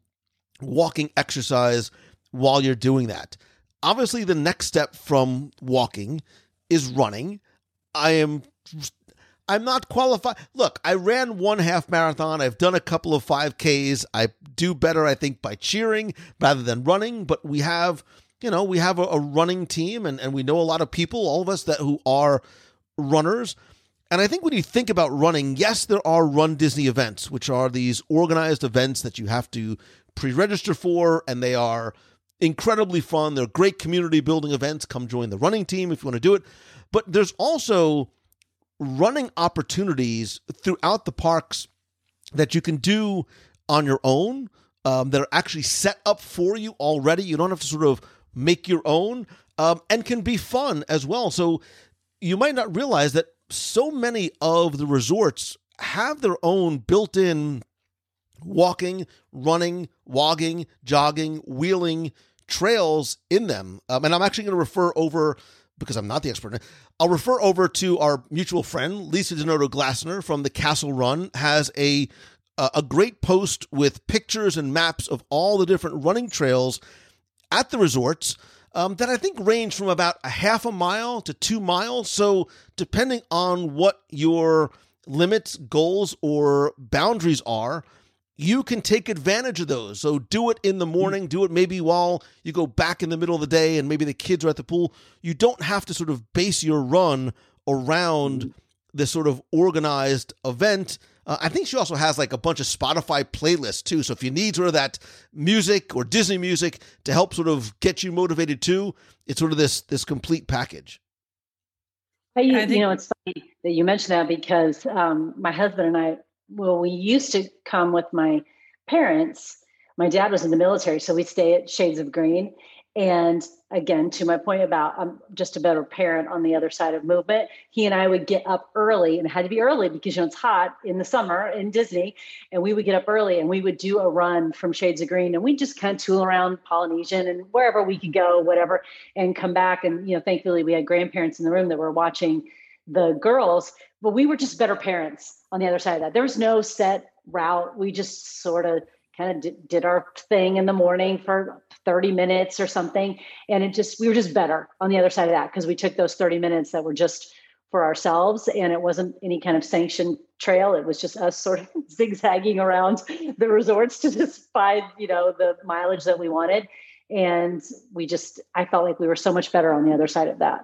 walking exercise while you're doing that. Obviously, the next step from walking is running. I am I'm not qualified. Look, I ran one half marathon. I've done a couple of 5Ks. I do better, I think, by cheering rather than running. But we have, you know, we have a, a running team and, and we know a lot of people, all of us that who are runners And I think when you think about running, yes, there are Run Disney events, which are these organized events that you have to pre register for, and they are incredibly fun. They're great community building events. Come join the running team if you want to do it. But there's also running opportunities throughout the parks that you can do on your own um, that are actually set up for you already. You don't have to sort of make your own um, and can be fun as well. So you might not realize that so many of the resorts have their own built in walking, running, wogging, jogging, wheeling trails in them. Um, and I'm actually going to refer over because I'm not the expert. I'll refer over to our mutual friend Lisa Denoto Glassner from the Castle Run has a a great post with pictures and maps of all the different running trails at the resorts um, that I think range from about a half a mile to two miles. So depending on what your limits, goals, or boundaries are, you can take advantage of those. So do it in the morning, do it maybe while you go back in the middle of the day and maybe the kids are at the pool. You don't have to sort of base your run around this sort of organized event. Uh, I think she also has like a bunch of Spotify playlists too. So if you need sort of that music or Disney music to help sort of get you motivated too, it's sort of this this complete package. Hey, you, think- you know, it's funny that you mentioned that because um, my husband and I well, we used to come with my parents. My dad was in the military, so we'd stay at Shades of Green. And again, to my point about I'm just a better parent on the other side of movement, he and I would get up early and it had to be early because you know it's hot in the summer in Disney. And we would get up early and we would do a run from Shades of Green and we'd just kind of tool around Polynesian and wherever we could go, whatever, and come back. And you know, thankfully we had grandparents in the room that were watching the girls, but we were just better parents on the other side of that. There was no set route. We just sort of kind of did, did, our thing in the morning for 30 minutes or something. And it just, we were just better on the other side of that because we took those 30 minutes that were just for ourselves and it wasn't any kind of sanctioned trail. It was just us sort of zigzagging around the resorts to just find, you know, the mileage that we wanted. And we just, I felt like we were so much better on the other side of that.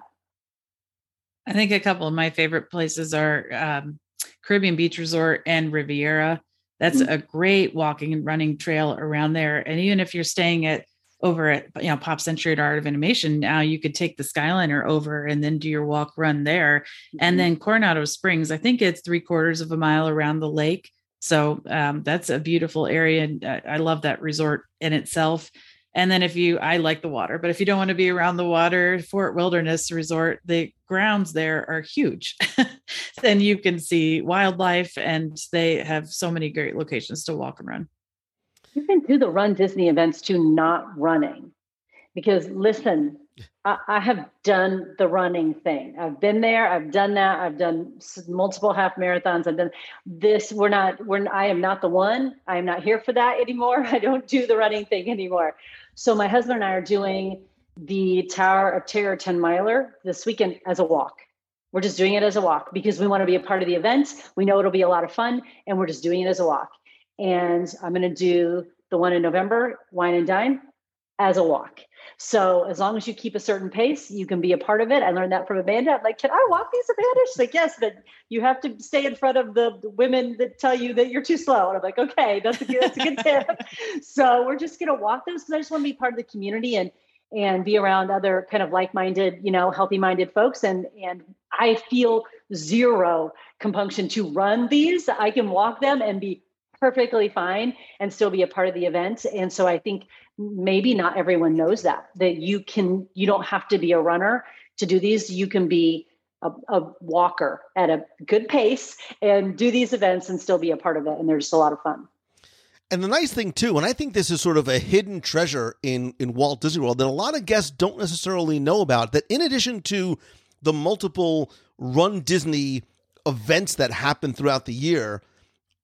I think a couple of my favorite places are um, Caribbean Beach Resort and Riviera. That's mm-hmm. a great walking and running trail around there. And even if you're staying at over at you know Pop Century at Art of Animation, now you could take the Skyliner over and then do your walk run there. Mm-hmm. And then Coronado Springs, I think it's three quarters of a mile around the lake. So um, that's a beautiful area. And I love that resort in itself. And then if you, I like the water, but if you don't want to be around the water, Fort Wilderness Resort, the grounds there are huge. then you can see wildlife and they have so many great locations to walk and run. You can do the Run Disney events too, not running. Because listen, I, I have done the running thing. I've been there. I've done that. I've done multiple half marathons. I've done this. We're not. We're. I am not the one. I am not here for that anymore. I don't do the running thing anymore. So my husband and I are doing the Tower of Terror 10 miler this weekend as a walk. We're just doing it as a walk because we want to be a part of the event. We know it'll be a lot of fun and we're just doing it as a walk. And I'm going to do the one in November, Wine and Dine, as a walk. So as long as you keep a certain pace, you can be a part of it. I learned that from Amanda. I'm like, can I walk these Amanda? She's like, yes, but you have to stay in front of the, women that tell you that you're too slow. And I'm like, okay, that's a good, that's a good tip. so we're just gonna walk those because I just want to be part of the community and and be around other kind of like-minded, you know, healthy-minded folks. And and I feel zero compunction to run these. I can walk them and be perfectly fine and still be a part of the event. And so I think maybe not everyone knows that that you can you don't have to be a runner to do these. You can be a, a, walker at a good pace and do these events and still be a part of it. And they're just a lot of fun. And the nice thing too and i think this is sort of a hidden treasure in in walt disney world that a lot of guests don't necessarily know about that in addition to the multiple run disney events that happen throughout the year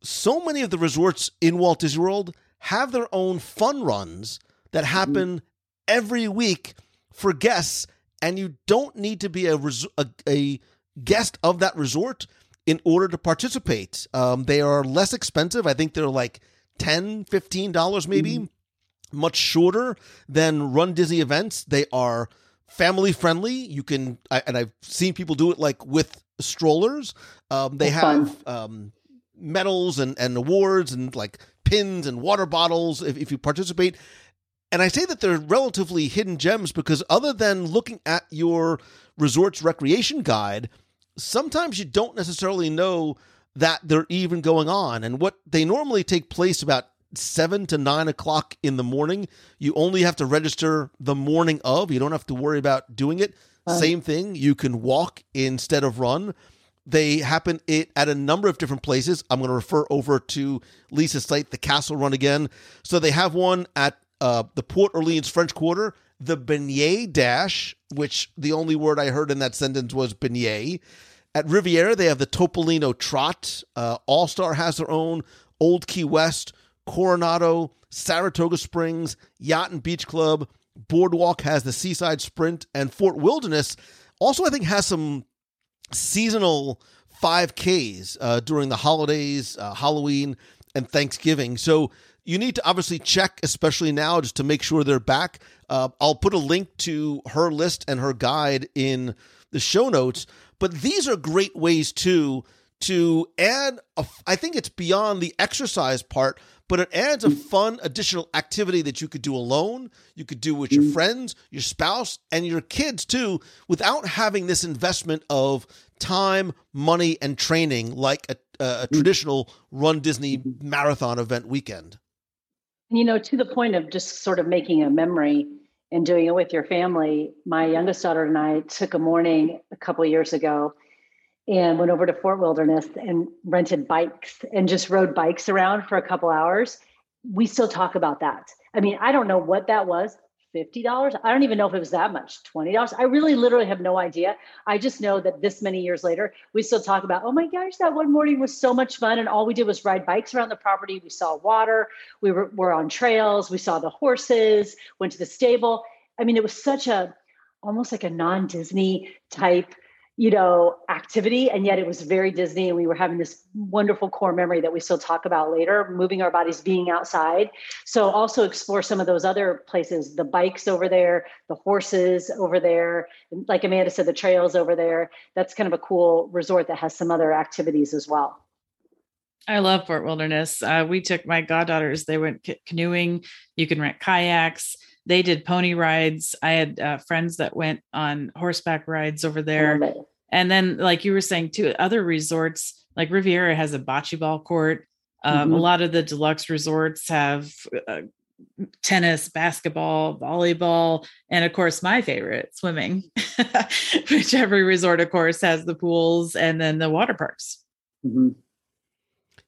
so many of the resorts in walt disney world have their own fun runs that mm-hmm. happen every week for guests, and you don't need to be a, res- a, a guest of that resort in order to participate. Um, they are less expensive. I think they're like $10, $15 maybe, mm-hmm. much shorter than Run Disney events. They are family friendly. You can, I, and I've seen people do it like with strollers. Um, they That's have um, medals and, and awards and like pins and water bottles if, if you participate. And I say that they're relatively hidden gems because other than looking at your resort's recreation guide, sometimes you don't necessarily know that they're even going on. And what they normally take place about seven to nine o'clock in the morning. You only have to register the morning of. You don't have to worry about doing it. Same thing. You can walk instead of run. They happen it at a number of different places. I'm going to refer over to Lisa's site, the Castle Run again. So they have one at uh, the Port Orleans French Quarter, the Beignet Dash, which the only word I heard in that sentence was beignet. At Riviera, they have the Topolino Trot. Uh, All Star has their own. Old Key West, Coronado, Saratoga Springs, Yacht and Beach Club, Boardwalk has the Seaside Sprint, and Fort Wilderness also, I think, has some seasonal 5Ks uh, during the holidays, uh, Halloween, and Thanksgiving. So you need to obviously check, especially now, just to make sure they're back. Uh, I'll put a link to her list and her guide in the show notes. But these are great ways too to add. A, I think it's beyond the exercise part, but it adds a fun additional activity that you could do alone, you could do with your mm-hmm. friends, your spouse, and your kids too, without having this investment of time, money, and training like a, a mm-hmm. traditional Run Disney mm-hmm. marathon event weekend. You know, to the point of just sort of making a memory and doing it with your family, my youngest daughter and I took a morning a couple years ago and went over to Fort Wilderness and rented bikes and just rode bikes around for a couple hours. We still talk about that. I mean, I don't know what that was. $50. I don't even know if it was that much. $20. I really literally have no idea. I just know that this many years later, we still talk about, oh my gosh, that one morning was so much fun. And all we did was ride bikes around the property. We saw water. We were, were on trails. We saw the horses, went to the stable. I mean, it was such a almost like a non-Disney type you know, activity. And yet it was very Disney. And we were having this wonderful core memory that we still talk about later, moving our bodies, being outside. So also explore some of those other places, the bikes over there, the horses over there. Like Amanda said, the trails over there. That's kind of a cool resort that has some other activities as well. I love Fort Wilderness. Uh, we took my goddaughters, they went canoeing. You can rent kayaks they did pony rides. I had uh, friends that went on horseback rides over there. And then, like you were saying, too, other resorts like Riviera has a bocce ball court. Um, mm-hmm. A lot of the deluxe resorts have uh, tennis, basketball, volleyball, and of course, my favorite, swimming, which every resort, of course, has the pools and then the water parks. Mm-hmm.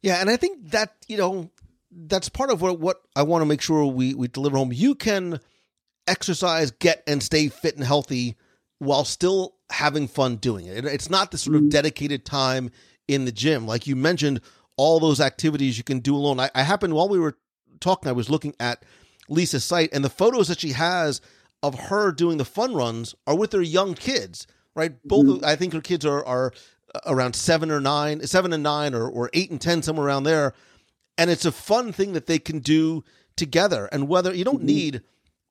Yeah. And I think that, you know, that's part of what, what I want to make sure we, we deliver home. You can exercise, get and stay fit and healthy while still having fun doing it. It's not the sort of mm-hmm. dedicated time in the gym. Like you mentioned, all those activities you can do alone. I, I happened while we were talking, I was looking at Lisa's site, and the photos that she has of her doing the fun runs are with her young kids, right? Both, mm-hmm. I think her kids are, are around seven or nine, seven and nine, or, or eight and 10, somewhere around there. And it's a fun thing that they can do together. And whether you don't mm-hmm. need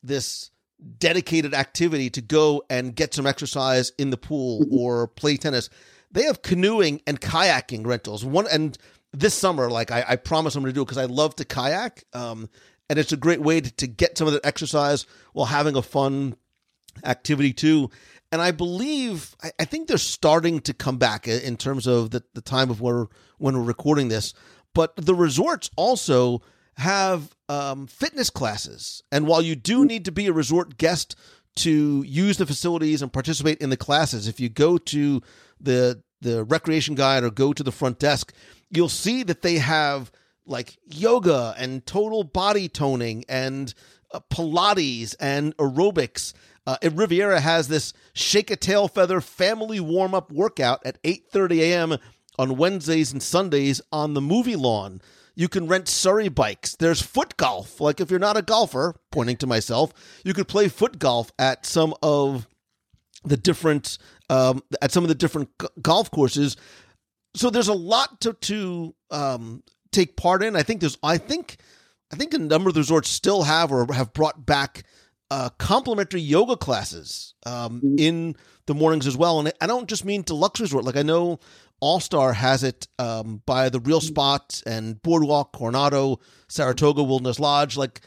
this dedicated activity to go and get some exercise in the pool mm-hmm. or play tennis. They have canoeing and kayaking rentals. One and this summer, like I, I promise I'm going to do it because I love to kayak, um, and it's a great way to, to get some of the exercise while having a fun activity too. And I believe I, I think they're starting to come back in terms of the, the time of where when we're recording this. But the resorts also have um, fitness classes. And while you do need to be a resort guest to use the facilities and participate in the classes, if you go to the the recreation guide or go to the front desk, you'll see that they have like yoga and total body toning and uh, Pilates and aerobics. Uh, Riviera has this shake a tail feather family warm up workout at 8:30 a.m. on Wednesdays and Sundays on the movie lawn. You can rent Surrey bikes. There's foot golf. Like if you're not a golfer, pointing to myself, you could play foot golf at some of the different um, at some of the different g- golf courses. So there's a lot to to um, take part in. I think there's I think I think a number of the resorts still have or have brought back uh, complimentary yoga classes um, mm-hmm. in the mornings as well. And I don't just mean deluxe resort. Like I know All Star has it um, by the Real. Spot and Boardwalk, Coronado, Saratoga Wilderness Lodge. Like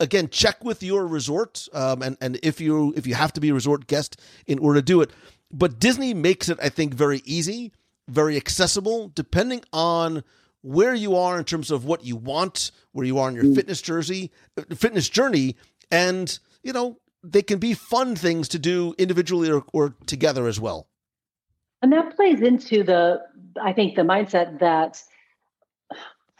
again, check with your resort, um, and and if you if you have to be a resort guest in order to do it. But Disney makes it, I think, very easy, very accessible, depending on where you are in terms of what you want, where you are in your mm. fitness jersey, uh, fitness journey, and you know they can be fun things to do individually or, or together as well. And that plays into the, I think, the mindset that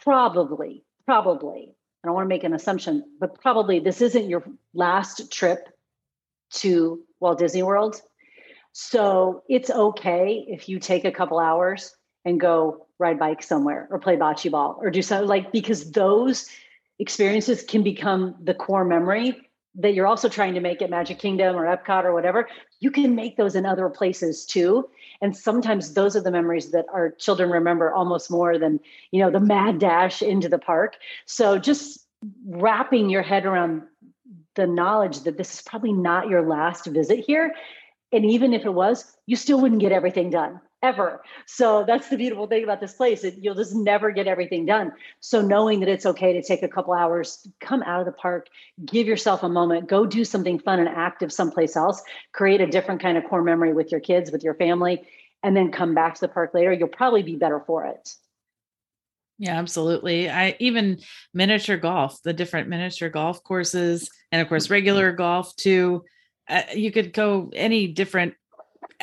probably, probably, I don't want to make an assumption, but probably this isn't your last trip to Walt Disney World. So it's okay if you take a couple hours and go ride bike somewhere or play bocce ball or do something like because those experiences can become the core memory that you're also trying to make at Magic Kingdom or Epcot or whatever, you can make those in other places too. And sometimes those are the memories that our children remember almost more than, you know, the mad dash into the park. So just wrapping your head around the knowledge that this is probably not your last visit here. And even if it was, you still wouldn't get everything done ever. So that's the beautiful thing about this place. It, you'll just never get everything done. So knowing that it's okay to take a couple hours, come out of the park, give yourself a moment, go do something fun and active someplace else, create a different kind of core memory with your kids, with your family, and then come back to the park later, you'll probably be better for it. Yeah, absolutely. I even miniature golf, the different miniature golf courses, and of course regular golf too. Uh, you could go any different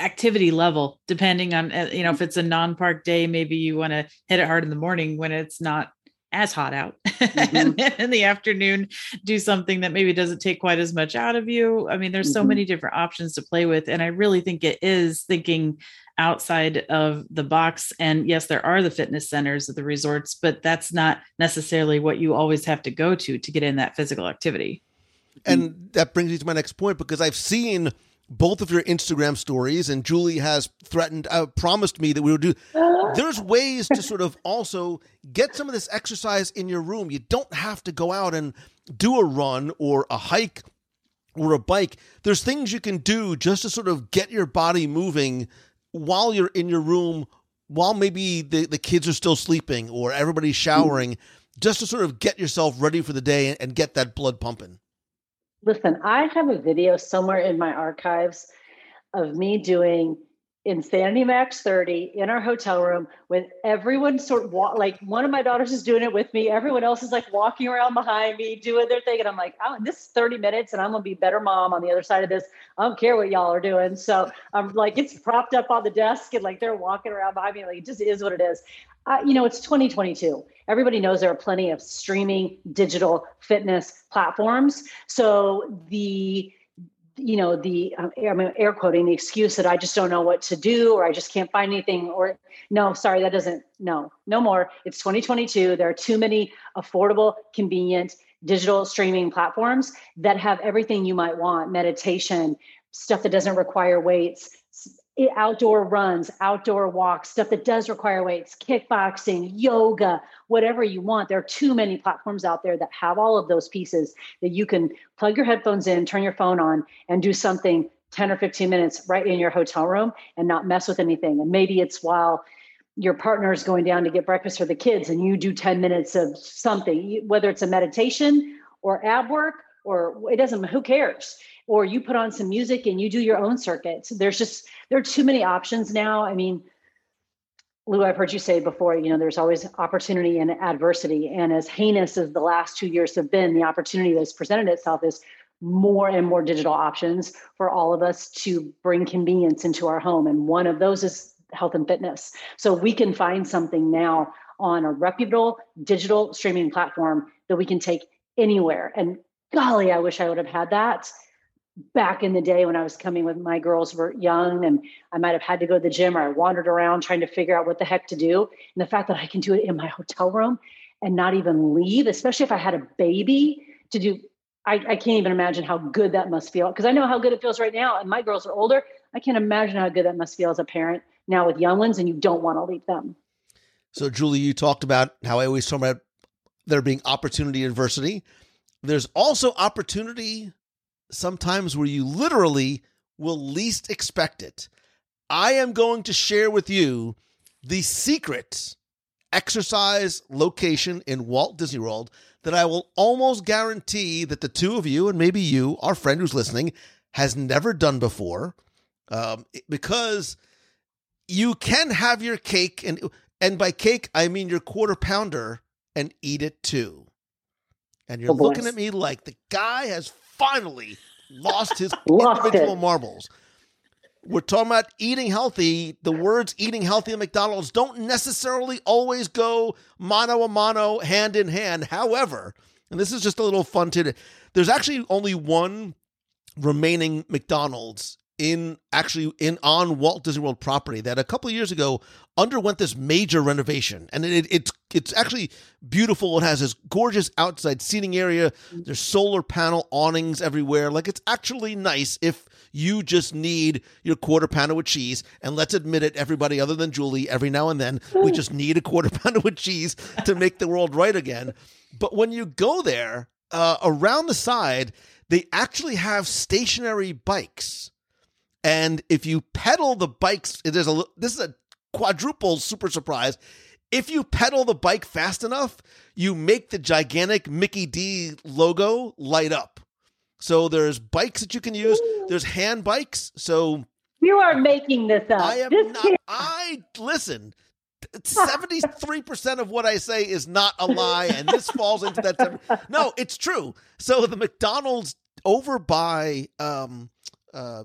activity level depending on uh, you know if it's a non-park day maybe you want to hit it hard in the morning when it's not as hot out mm-hmm. and in the afternoon do something that maybe doesn't take quite as much out of you i mean there's mm-hmm. so many different options to play with and i really think it is thinking outside of the box and yes there are the fitness centers at the resorts but that's not necessarily what you always have to go to to get in that physical activity and that brings me to my next point because i've seen both of your Instagram stories, and Julie has threatened, uh, promised me that we would do. There's ways to sort of also get some of this exercise in your room. You don't have to go out and do a run or a hike or a bike. There's things you can do just to sort of get your body moving while you're in your room, while maybe the, the kids are still sleeping or everybody's showering, just to sort of get yourself ready for the day and get that blood pumping. Listen, I have a video somewhere in my archives of me doing Insanity Max 30 in our hotel room with everyone sort of like one of my daughters is doing it with me. Everyone else is like walking around behind me, doing their thing. And I'm like, oh, this is 30 minutes and I'm going to be better mom on the other side of this. I don't care what y'all are doing. So I'm like, it's propped up on the desk and like they're walking around behind me. Like it just is what it is. Uh, you know, it's 2022 everybody knows there are plenty of streaming digital fitness platforms. So the you know the um, I'm air quoting the excuse that I just don't know what to do or I just can't find anything or no sorry that doesn't no no more. It's 2022 there are too many affordable convenient digital streaming platforms that have everything you might want. Meditation stuff that doesn't require weights outdoor runs, outdoor walks, stuff that does require weights, kickboxing, yoga, whatever you want. There are too many platforms out there that have all of those pieces that you can plug your headphones in, turn your phone on, and do something 10 or 15 minutes right in your hotel room and not mess with anything. And maybe it's while your partner is going down to get breakfast for the kids and you do 10 minutes of something, whether it's a meditation or ab work or it doesn't, who cares? Or you put on some music and you do your own circuits. There's just there are too many options now. I mean, Lou, I've heard you say before, you know, there's always opportunity and adversity. And as heinous as the last two years have been, the opportunity that's presented itself is more and more digital options for all of us to bring convenience into our home. And one of those is health and fitness. So we can find something now on a reputable digital streaming platform that we can take anywhere. And golly, I wish I would have had that back in the day when I was coming with my girls were young and I might have had to go to the gym or I wandered around trying to figure out what the heck to do. And the fact that I can do it in my hotel room and not even leave, especially if I had a baby to do, I, I can't even imagine how good that must feel because I know how good it feels right now. And my girls are older. I can't imagine how good that must feel as a parent now with young ones and you don't want to leave them. So, Julie, you talked about how I always talk about there being opportunity adversity. There's also opportunity sometimes where you literally will least expect it. I am going to share with you the secret exercise location in Walt Disney World that I will almost guarantee that the two of you, and maybe you, our friend who's listening, has never done before. Um, because you can have your cake, and and by cake I mean your quarter pounder, and eat it too. And you're Oh, looking at me like the guy has finally lost his Lost individual it. marbles. We're talking about eating healthy. The words eating healthy at McDonald's don't necessarily always go mano a mano, hand in hand. However, and this is just a little fun tidbit, there's actually only one remaining McDonald's in actually in on Walt Disney World property that a couple of years ago underwent this major renovation, and it, it's it's actually beautiful. It has this gorgeous outside seating area. There's solar panel awnings everywhere. Like it's actually nice if you just need your quarter pounder with cheese. And let's admit it, everybody other than Julie, every now and then we just need a quarter pounder with cheese to make the world right again. But when you go there, uh, around the side, they actually have stationary bikes. And if you pedal the bikes, there's a this is a quadruple super surprise. If you pedal the bike fast enough, you make the gigantic Mickey D logo light up. So there's bikes that you can use. There's hand bikes. So You are making this up. I am this not. I listen. Seventy-three percent of what I say is not a lie, and this falls into that. 70 no, it's true. So the McDonald's over by um, uh,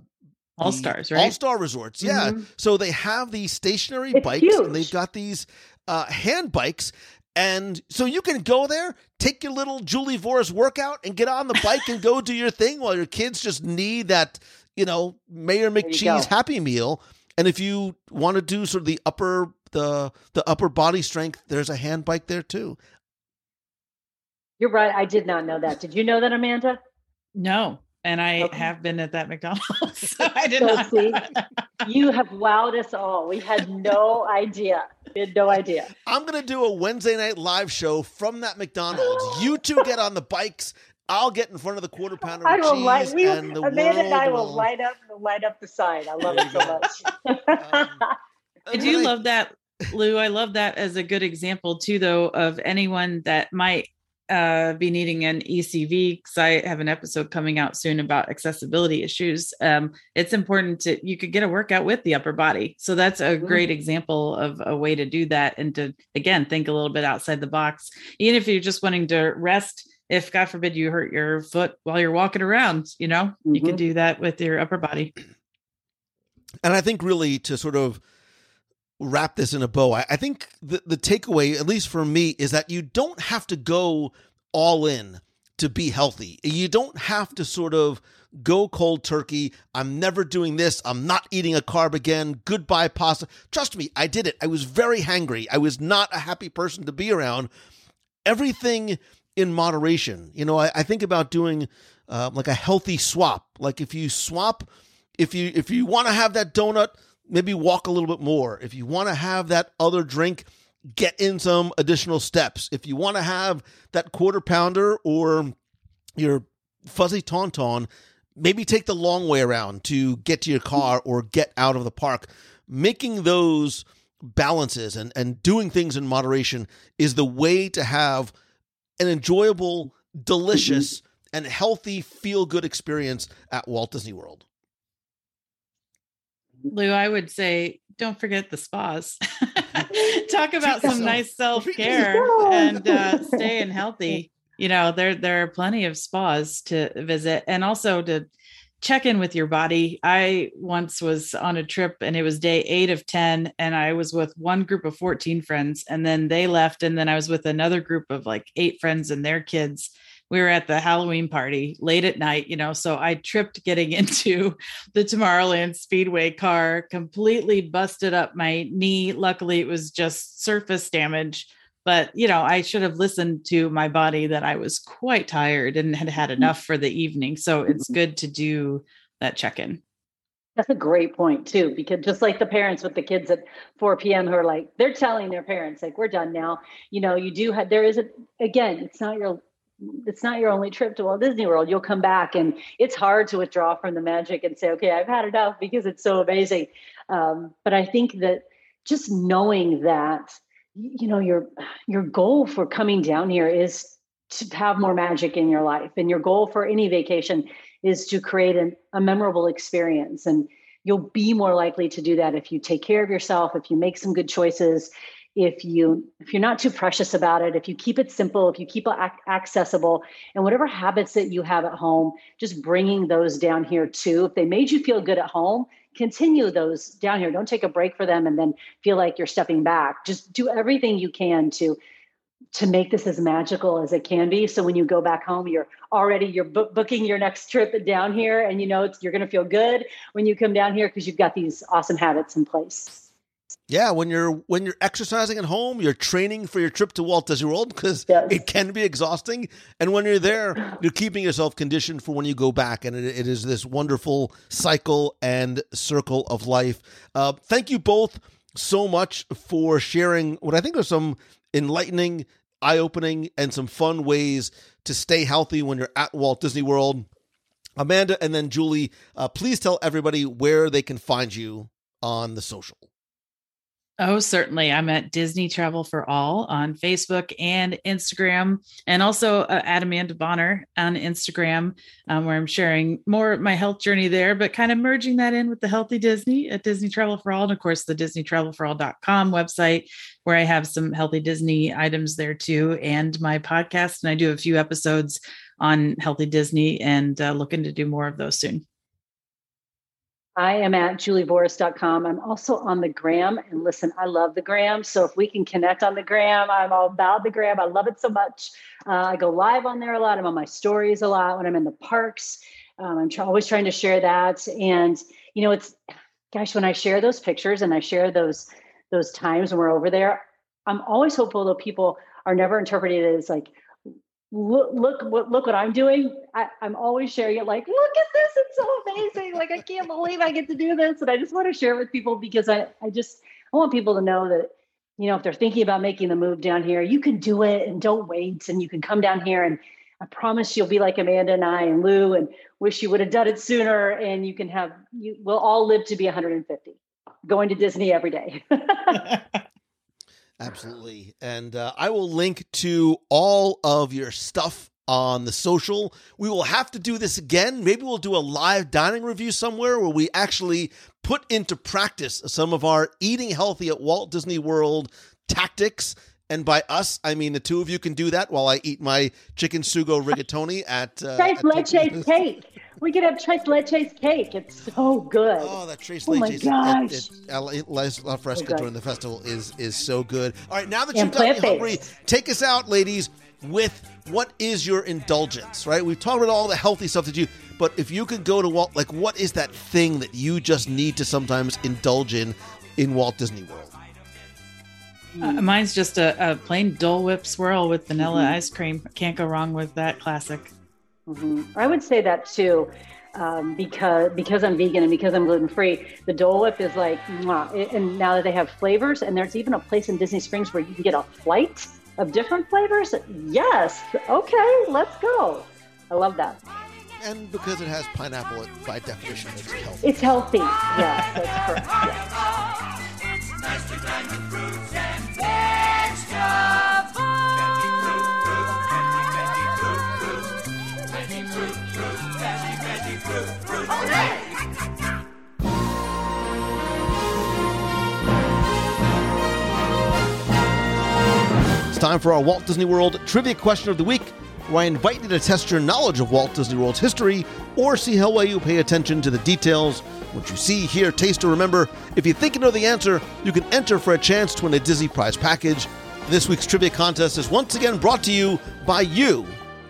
All stars, right? All Star Resorts, yeah. Mhm. So they have these stationary It's bikes, huge. and they've got these uh, hand bikes, and so you can go there, take your little Julie Voris workout, and get on the bike and go do your thing while your kids just need that, you know, Mayor you McCheese. Happy Meal. And if you want to do sort of the upper the the upper body strength, there's a hand bike there too. You're right. I did not know that. Did you know that, Amanda? No. And I Okay. have been at that McDonald's. So I did So not. see, You have wowed us all. We had no idea. We had no idea. I'm gonna do a Wednesday night live show from that McDonald's. You two get on the bikes. I'll get in front of the quarter pounder I with will cheese, light. We, and the Amanda and I world will light up light up the sign. I love it you so go. much. Um, I do love that, Lou. I love that as a good example too, though, of anyone that might uh, be needing an ECV. Because I have an episode coming out soon about accessibility issues. Um, it's important to you could get a workout with the upper body, so that's a great example of a way to do that, and to again think a little bit outside the box. Even if you're just wanting to rest. If God forbid you hurt your foot while you're walking around, you know, you can Mhm. do that with your upper body. And I think really to sort of wrap this in a bow, I, I think the, the takeaway, at least for me, is that you don't have to go all in to be healthy. You don't have to sort of go cold turkey. I'm never doing this. I'm not eating a carb again. Goodbye pasta. Trust me, I did it. I was very hangry. I was not a happy person to be around. Everything in moderation. You know, I, I think about doing uh, like a healthy swap. Like if you swap if you if you want to have that donut, maybe walk a little bit more. If you want to have that other drink, get in some additional steps. If you want to have that quarter pounder or your fuzzy tauntaun, maybe take the long way around to get to your car or get out of the park. Making those balances and, and doing things in moderation is the way to have an enjoyable, delicious, and healthy feel good experience at Walt Disney World. Lou, I would say don't forget the spas. Talk about some nice self care and uh, staying healthy. You know, there there are plenty of spas to visit, and also to check in with your body. I once was on a trip, and it was day eight of ten, and I was with one group of fourteen friends, and then they left, and then I was with another group of like eight friends and their kids. We were at the Halloween party late at night, you know, so I tripped getting into the Tomorrowland Speedway car, completely busted up my knee. Luckily, it was just surface damage. But, you know, I should have listened to my body that I was quite tired and had had enough for the evening. So it's mm-hmm. good to do that check in. That's a great point too, because just like the parents with the kids at 4 p.m. who are like, they're telling their parents, like, we're done now. You know, you do have there is a again, it's not your it's not your only trip to Walt Disney World. You'll come back, and it's hard to withdraw from the magic and say, "Okay, I've had enough," because it's so amazing. Um, but I think that just knowing that, you know, your your goal for coming down here is to have more magic in your life, and your goal for any vacation is to create an, a memorable experience. And you'll be more likely to do that if you take care of yourself, if you make some good choices, if you if you're not too precious about it if you keep it simple if you keep it accessible and whatever habits that you have at home just bringing those down here too. If they made you feel good at home continue those down here. Don't take a break for them and then feel like you're stepping back. Just do everything you can to to make this as magical as it can be. So when you go back home you're already you're book, booking your next trip down here and you know you're going to feel good when you come down here because you've got these awesome habits in place yeah, when you're when you're exercising at home, you're training for your trip to Walt Disney World because Yes. it can be exhausting. And when you're there, you're keeping yourself conditioned for when you go back, and it, it is this wonderful cycle and circle of life. Uh, thank you both so much for sharing what I think are some enlightening, eye-opening, and some fun ways to stay healthy when you're at Walt Disney World. Amanda and then Julie, uh, please tell everybody where they can find you on the social. Oh, certainly. I'm at Disney Travel for All on Facebook and Instagram, and also uh, at Amanda Bonner on Instagram, um, where I'm sharing more my health journey there, but kind of merging that in with the Healthy Disney at Disney Travel for All, and of course the DisneyTravelForAll.com website, where I have some Healthy Disney items there too, and my podcast, and I do a few episodes on Healthy Disney, and uh, looking to do more of those soon. I am at julievoris.com. I'm also on the gram. And listen, I love the gram. So if we can connect on the gram, I'm all about the gram. I love it so much. Uh, I go live on there a lot. I'm on my stories a lot when I'm in the parks. Um, I'm always trying to share that. And, you know, it's, gosh, when I share those pictures and I share those, those times when we're over there, I'm always hopeful that people are never interpreted as like, look look what look what I'm doing. I, I'm always sharing it like, look at this, it's so amazing. Like I can't believe I get to do this. And I just want to share it with people because I, I just I want people to know that, you know, if they're thinking about making the move down here, you can do it and don't wait. And you can come down here and I promise you'll be like Amanda and I and Lou and wish you would have done it sooner. And you can have you we'll all live to be 150 going to Disney every day. Absolutely. And uh, I will link to all of your stuff on the social. We will have to do this again. Maybe we'll do a live dining review somewhere where we actually put into practice some of our eating healthy at Walt Disney World tactics. And by us, I mean the two of you can do that while I eat my chicken sugo rigatoni at. Uh, Tres at leches cake. We could have tres leches cake. It's so good. Oh, that Tres Oh my Leches gosh. at, at, at La, La Fresca good. during the festival is is so good. All right, now that And you've got me hungry, take us out, ladies, with what is your indulgence, right? We've talked about all the healthy stuff that you, but if you could go to Walt, like, what is that thing that you just need to sometimes indulge in in Walt Disney World? Uh, mine's just a, a plain Dole Whip swirl with vanilla ice cream. Can't go wrong with that classic. Mhm. I would say that too, um, because because I'm vegan and because I'm gluten free. The Dole Whip is like, mwah. And now that they have flavors, and there's even a place in Disney Springs where you can get a flight of different flavors. Yes, okay, let's go. I love that. And because it has pineapple, it by definition it's healthy. It's healthy. Yes, that's correct. Time for our Walt Disney World Trivia Question of the Week, where I invite you to test your knowledge of Walt Disney World's history or see how well you pay attention to the details. What you see, hear, taste, or remember. If you think you know the answer, you can enter for a chance to win a Disney Prize package. This week's trivia contest is once again brought to you by you.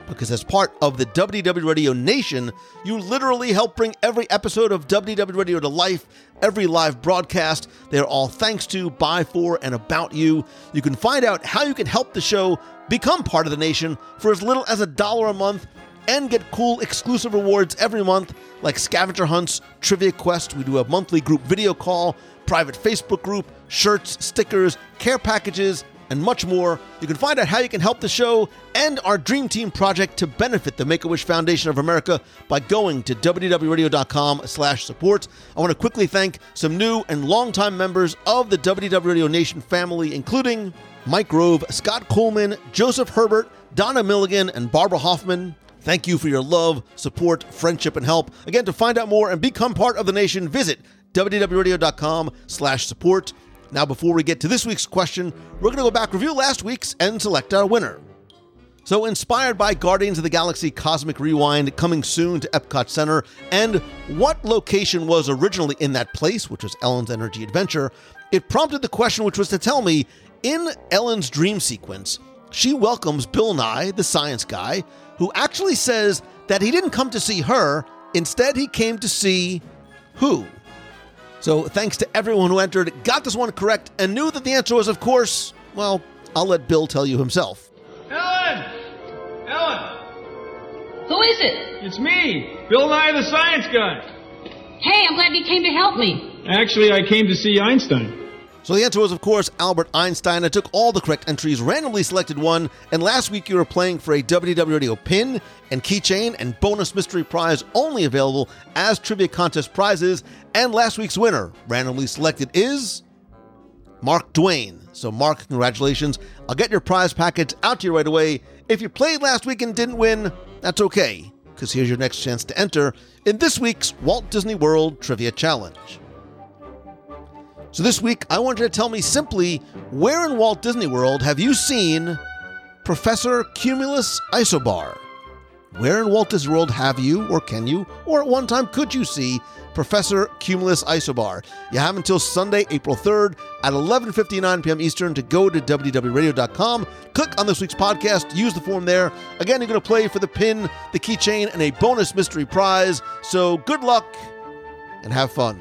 Because as part of the WDW Radio Nation, you literally help bring every episode of WDW Radio to life, every live broadcast. They're all thanks to, by, for, and about you. You can find out how you can help the show become part of the nation for as little as a dollar a month and get cool exclusive rewards every month like scavenger hunts, trivia quest. We do a monthly group video call, private Facebook group, shirts, stickers, care packages, and much more. You can find out how you can help the show and our Dream Team project to benefit the Make-A-Wish Foundation of America by going to WDWRadio.com slash support. I want to quickly thank some new and longtime members of the WDW Radio Nation family, including Mike Grove, Scott Coleman, Joseph Herbert, Donna Milligan, and Barbara Hoffman. Thank you for your love, support, friendship, and help. Again, to find out more and become part of the nation, visit WDWRadio.com slash support. Now, before we get to this week's question, we're going to go back, review last week's, and select our winner. So, inspired by Guardians of the Galaxy Cosmic Rewind coming soon to Epcot Center, and what location was originally in that place, which was Ellen's Energy Adventure, it prompted the question, which was to tell me in Ellen's dream sequence, she welcomes Bill Nye, the science guy, who actually says that he didn't come to see her, instead, he came to see who? So, thanks to everyone who entered, got this one correct, and knew that the answer was, of course, well, I'll let Bill tell you himself. Ellen! Ellen! Who is it? It's me, Bill Nye the Science Guy. Hey, I'm glad you came to help me. Actually, I came to see Einstein. So the answer was, of course, Albert Einstein. I took all the correct entries, randomly selected one, and last week you were playing for a WDW Radio pin and keychain and bonus mystery prize only available as trivia contest prizes. And last week's winner, randomly selected, is Mark Duane. So, Mark, congratulations. I'll get your prize package out to you right away. If you played last week and didn't win, that's okay, because here's your next chance to enter in this week's Walt Disney World Trivia Challenge. So this week, I want you to tell me simply where in Walt Disney World have you seen Professor Cumulus Isobar? Where in Walt Disney World have you, or can you, or at one time could you see Professor Cumulus Isobar? You have until Sunday, April 3rd at 11:59 p.m. Eastern to go to WDWRadio.com, click on this week's podcast, use the form there. Again, you're going to play for the pin, the keychain, and a bonus mystery prize. So good luck and have fun.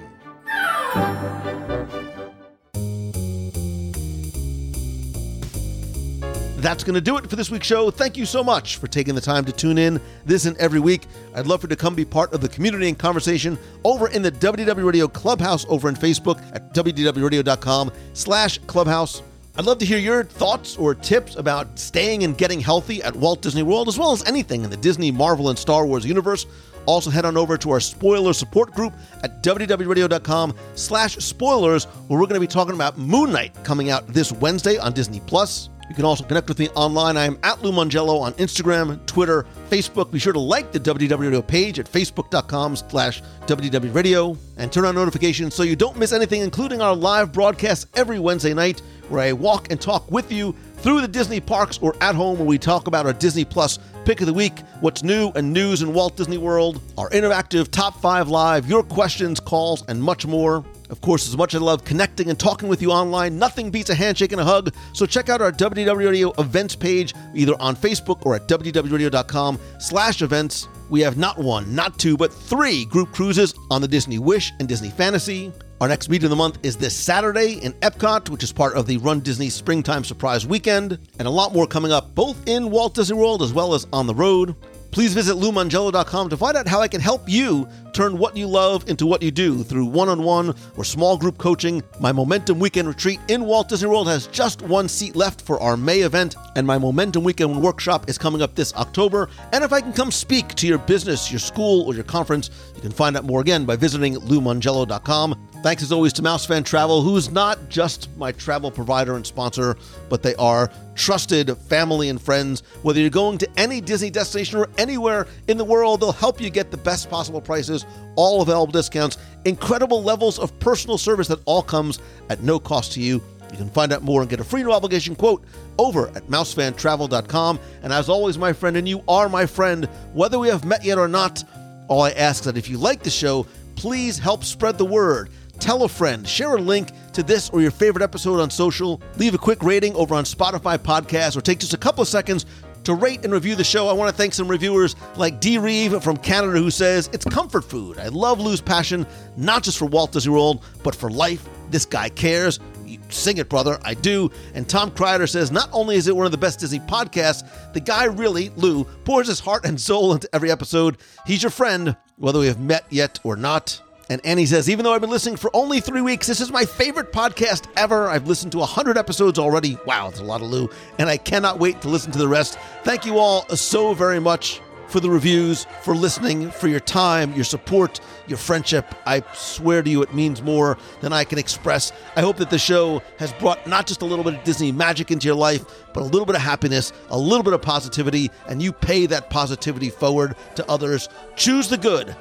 That's going to do it for this week's show. Thank you so much for taking the time to tune in this and every week. I'd love for you to come be part of the community and conversation over in the WDW Radio Clubhouse over on Facebook at WDWRadio.com slash clubhouse. I'd love to hear your thoughts or tips about staying and getting healthy at Walt Disney World, as well as anything in the Disney, Marvel, and Star Wars universe. Also, head on over to our spoiler support group at WDWRadio.com slash spoilers, where we're going to be talking about Moon Knight coming out this Wednesday on Disney Plus. You can also connect with me online. I am at Lou Mongello on Instagram, Twitter, Facebook. Be sure to like the WDW Radio page at facebook.com slash WDWRadio and turn on notifications so you don't miss anything, including our live broadcast every Wednesday night where I walk and talk with you through the Disney parks or at home where we talk about our Disney Plus pick of the week, what's new and news in Walt Disney World, our interactive top five live, your questions, calls, and much more. Of course, as much as I love connecting and talking with you online, nothing beats a handshake and a hug. So check out our WDW Radio events page either on Facebook or at WDWRadio.com slash events. We have not one, not two, but three group cruises on the Disney Wish and Disney Fantasy. Our next meet of the month is this Saturday in Epcot, which is part of the Run Disney Springtime Surprise Weekend, and a lot more coming up both in Walt Disney World as well as on the road. Please visit LouMongello.com to find out how I can help you turn what you love into what you do through one on one or small group coaching. My Momentum Weekend Retreat in Walt Disney World has just one seat left for our May event, and my Momentum Weekend Workshop is coming up this October. And if I can come speak to your business, your school, or your conference, you can find out more again by visiting LouMongello.com. Thanks as always to Mouse Fan Travel, who's not just my travel provider and sponsor, but they are trusted family and friends. Whether you're going to any Disney destination or anywhere in the world, they'll help you get the best possible prices, all available discounts, incredible levels of personal service that all comes at no cost to you. You can find out more and get a free no obligation quote over at mousefantravel.com. And as always, my friend, and you are my friend, whether we have met yet or not, all I ask is that if you like the show, please help spread the word. Tell a friend, share a link to this or your favorite episode on social, leave a quick rating over on Spotify Podcasts, or take just a couple of seconds to rate and review the show. I want to thank some reviewers like D. Reeve from Canada who says, It's comfort food. I love Lou's passion, not just for Walt Disney World, but for life. This guy cares. Sing it, brother. I do. And Tom Kreider says, Not only is it one of the best Disney podcasts, the guy really, Lou, pours his heart and soul into every episode. He's your friend, whether we have met yet or not. And Annie says, even though I've been listening for only three weeks, this is my favorite podcast ever. I've listened to 100 episodes already. Wow, it's a lot of Lou. And I cannot wait to listen to the rest. Thank you all so very much for the reviews, for listening, for your time, your support, your friendship. I swear to you, it means more than I can express. I hope that the show has brought not just a little bit of Disney magic into your life, but a little bit of happiness, a little bit of positivity, and you pay that positivity forward to others. Choose the good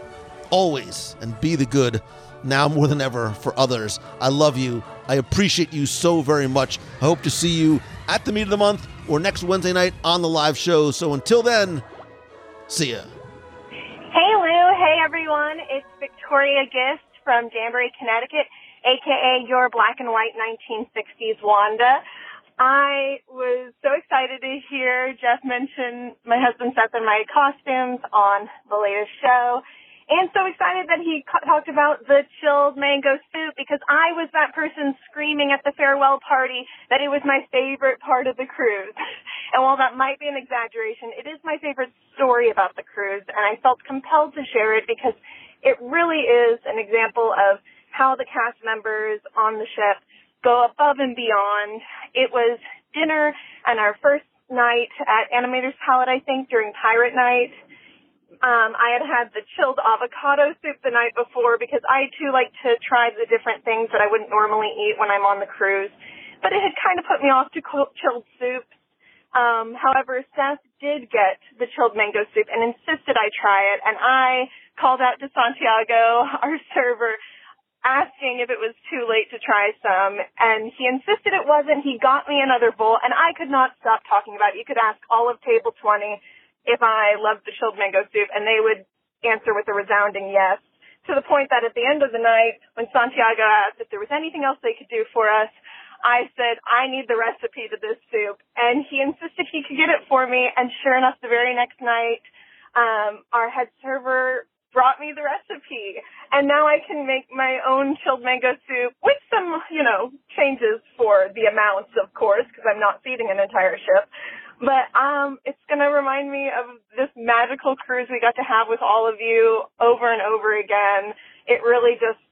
always and be the good now more than ever for others. I love you. I appreciate you so very much. I hope to see you at the meet of the month or next Wednesday night on the live show. So until then, see ya. Hey Lou, hey everyone. It's Victoria Gist from Danbury, Connecticut, aka your black and white 1960s Wanda. I was so excited to hear Jeff mention my husband Seth and my costumes on the latest show and so excited that he talked about the chilled mango soup because I was that person screaming at the farewell party that it was my favorite part of the cruise. And while that might be an exaggeration, it is my favorite story about the cruise and I felt compelled to share it because it really is an example of how the cast members on the ship go above and beyond. It was dinner and our first night at Animator's Palette, I think, during Pirate Night um, I had had the chilled avocado soup the night before because I too like to try the different things that I wouldn't normally eat when I'm on the cruise. But it had kind of put me off to chilled soup. Um, however, Seth did get the chilled mango soup and insisted I try it. And I called out to Santiago, our server, asking if it was too late to try some. And he insisted it wasn't. He got me another bowl and I could not stop talking about it. You could ask all of table 20 if I loved the chilled mango soup, and they would answer with a resounding yes. To the point that at the end of the night, when Santiago asked if there was anything else they could do for us, I said, I need the recipe to this soup. And he insisted he could get it for me. And sure enough, the very next night, um, our head server brought me the recipe. And now I can make my own chilled mango soup with some, you know, changes for the amounts, of course, because I'm not feeding an entire ship. But um, it's going to remind me of this magical cruise we got to have with all of you over and over again. It really just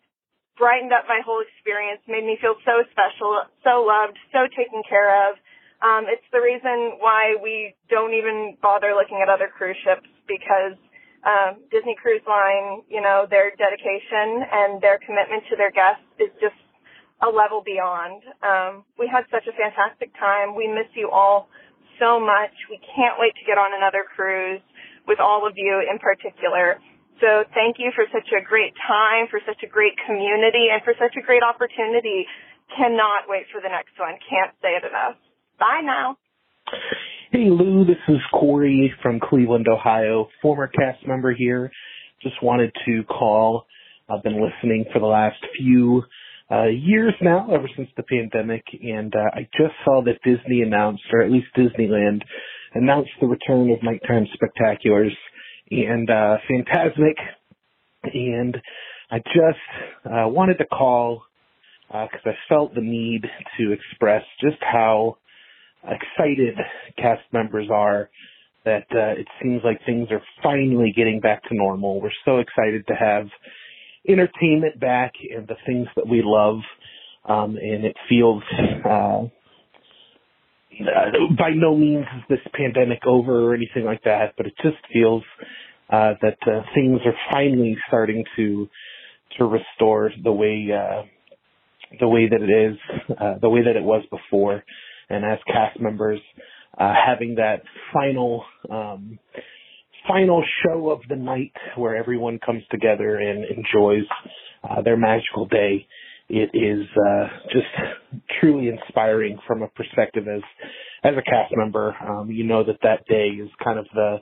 brightened up my whole experience, made me feel so special, so loved, so taken care of. Um, it's the reason why we don't even bother looking at other cruise ships because um, Disney Cruise Line, you know, their dedication and their commitment to their guests is just a level beyond. Um, we had such a fantastic time. We miss you all so much. We can't wait to get on another cruise with all of you in particular. So thank you for such a great time, for such a great community, and for such a great opportunity. Cannot wait for the next one. Can't say it enough. Bye now. Hey Lou, this is Corey from Cleveland, Ohio, former cast member here. Just wanted to call. I've been listening for the last few uh, years now, ever since the pandemic, and uh, I just saw that Disney announced, or at least Disneyland, announced the return of nighttime spectaculars and uh, Fantasmic, and I just uh, wanted to call because uh, I felt the need to express just how excited cast members are that uh, it seems like things are finally getting back to normal. We're so excited to have entertainment back and the things that we love. Um, and it feels, uh, by no means is this pandemic over or anything like that, but it just feels, uh, that, uh, things are finally starting to, to restore the way, uh, the way that it is, uh, the way that it was before. And as cast members, uh, having that final, um, final show of the night where everyone comes together and enjoys uh, their magical day. It is uh, just truly inspiring from a perspective as as a cast member. Um, you know that that day is kind of the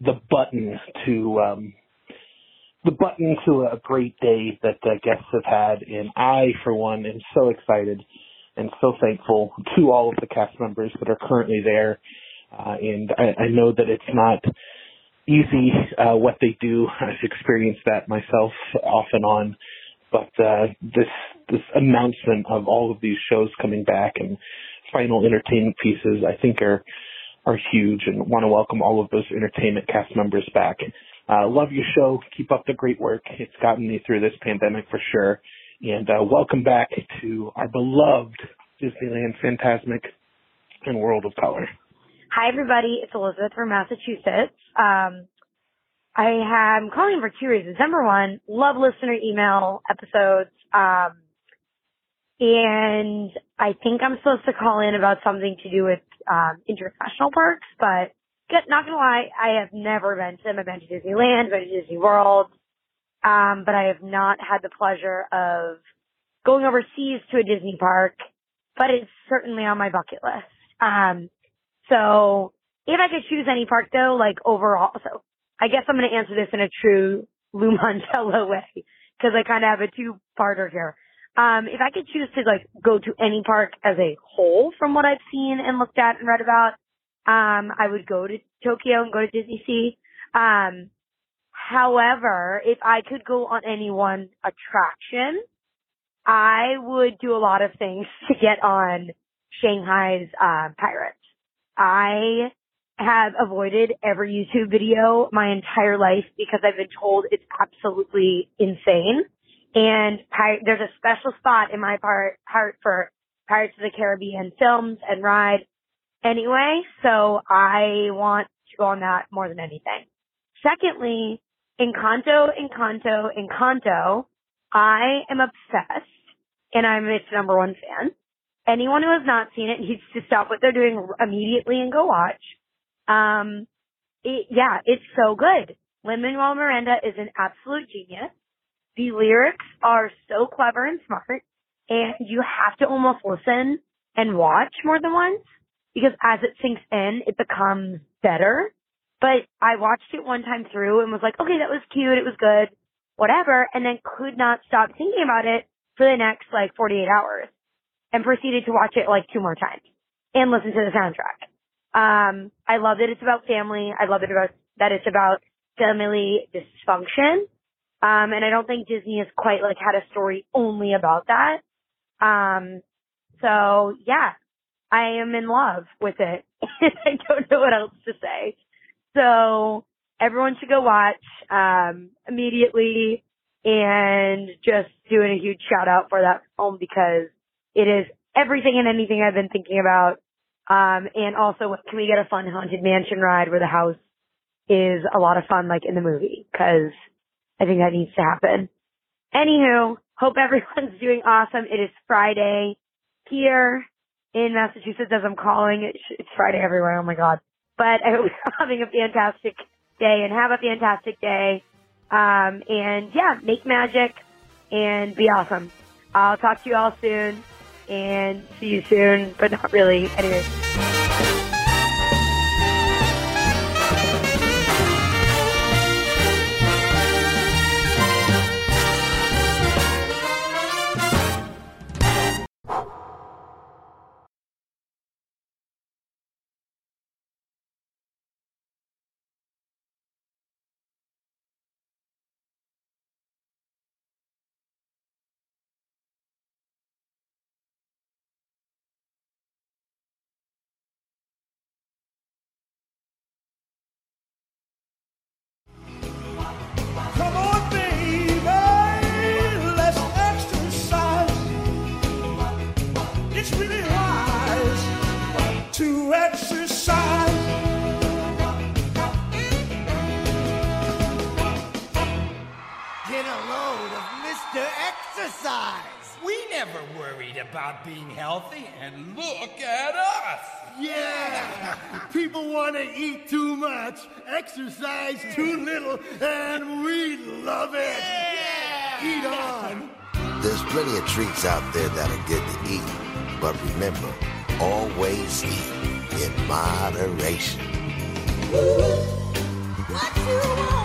the button to um, the button to a great day that uh, guests have had, and I, for one, am so excited and so thankful to all of the cast members that are currently there. Uh, and I, I know that it's not easy uh, what they do. I've experienced that myself off and on. But uh, this this announcement of all of these shows coming back and final entertainment pieces, I think are are huge, and want to welcome all of those entertainment cast members back. Uh, love your show. Keep up the great work. It's gotten me through this pandemic for sure. And uh, welcome back to our beloved Disneyland Fantasmic and World of Color. Hi, everybody. It's Elizabeth from Massachusetts. Um, I am calling for two reasons. Number one, love listener email episodes. Um, and I think I'm supposed to call in about something to do with um, international parks, but not gonna lie, I have never been to them. I've been to Disneyland, been to Disney World, um, but I have not had the pleasure of going overseas to a Disney park. But it's certainly on my bucket list. Um, so if I could choose any park though, like overall, so I guess I'm going to answer this in a true Lou Mongello way because I kind of have a two-parter here. Um, if I could choose to like go to any park as a whole from what I've seen and looked at and read about, um, I would go to Tokyo and go to Disney Sea. Um, however, if I could go on any one attraction, I would do a lot of things to get on Shanghai's uh, Pirates. I have avoided every YouTube video my entire life because I've been told it's absolutely insane. And there's a special spot in my part, heart for Pirates of the Caribbean films and ride anyway. So I want to go on that more than anything. Secondly, Encanto, Encanto, Encanto, I am obsessed and I'm its number one fan. Anyone who has not seen it needs to stop what they're doing immediately and go watch. Um, it, yeah, it's so good. Lin-Manuel Miranda is an absolute genius. The lyrics are so clever and smart, and you have to almost listen and watch more than once because as it sinks in, it becomes better. But I watched it one time through and was like, okay, that was cute, it was good, whatever, and then could not stop thinking about it for the next like 48 hours and proceeded to watch it like two more times and listen to the soundtrack. Um, I love that it's about family. I love it about that it's about family dysfunction. Um, and I don't think Disney has quite like had a story only about that. Um, so yeah, I am in love with it. I don't know what else to say. So everyone should go watch, um, immediately and just doing a huge shout out for that film because it is everything and anything I've been thinking about. Um, and also, can we get a fun haunted mansion ride where the house is a lot of fun, like in the movie? Because I think that needs to happen. Anywho, hope everyone's doing awesome. It is Friday here in Massachusetts as I'm calling. It's, it's Friday everywhere. Oh my God. But I hope you're having a fantastic day and have a fantastic day. Um, and yeah, make magic and be awesome. I'll talk to you all soon and see you soon, but not really. Anyway. About being healthy, and look at us. Yeah. People want to eat too much, exercise too little, and we love it. Yeah! Eat on. There's plenty of treats out there that are good to eat, but remember, always eat in moderation. What you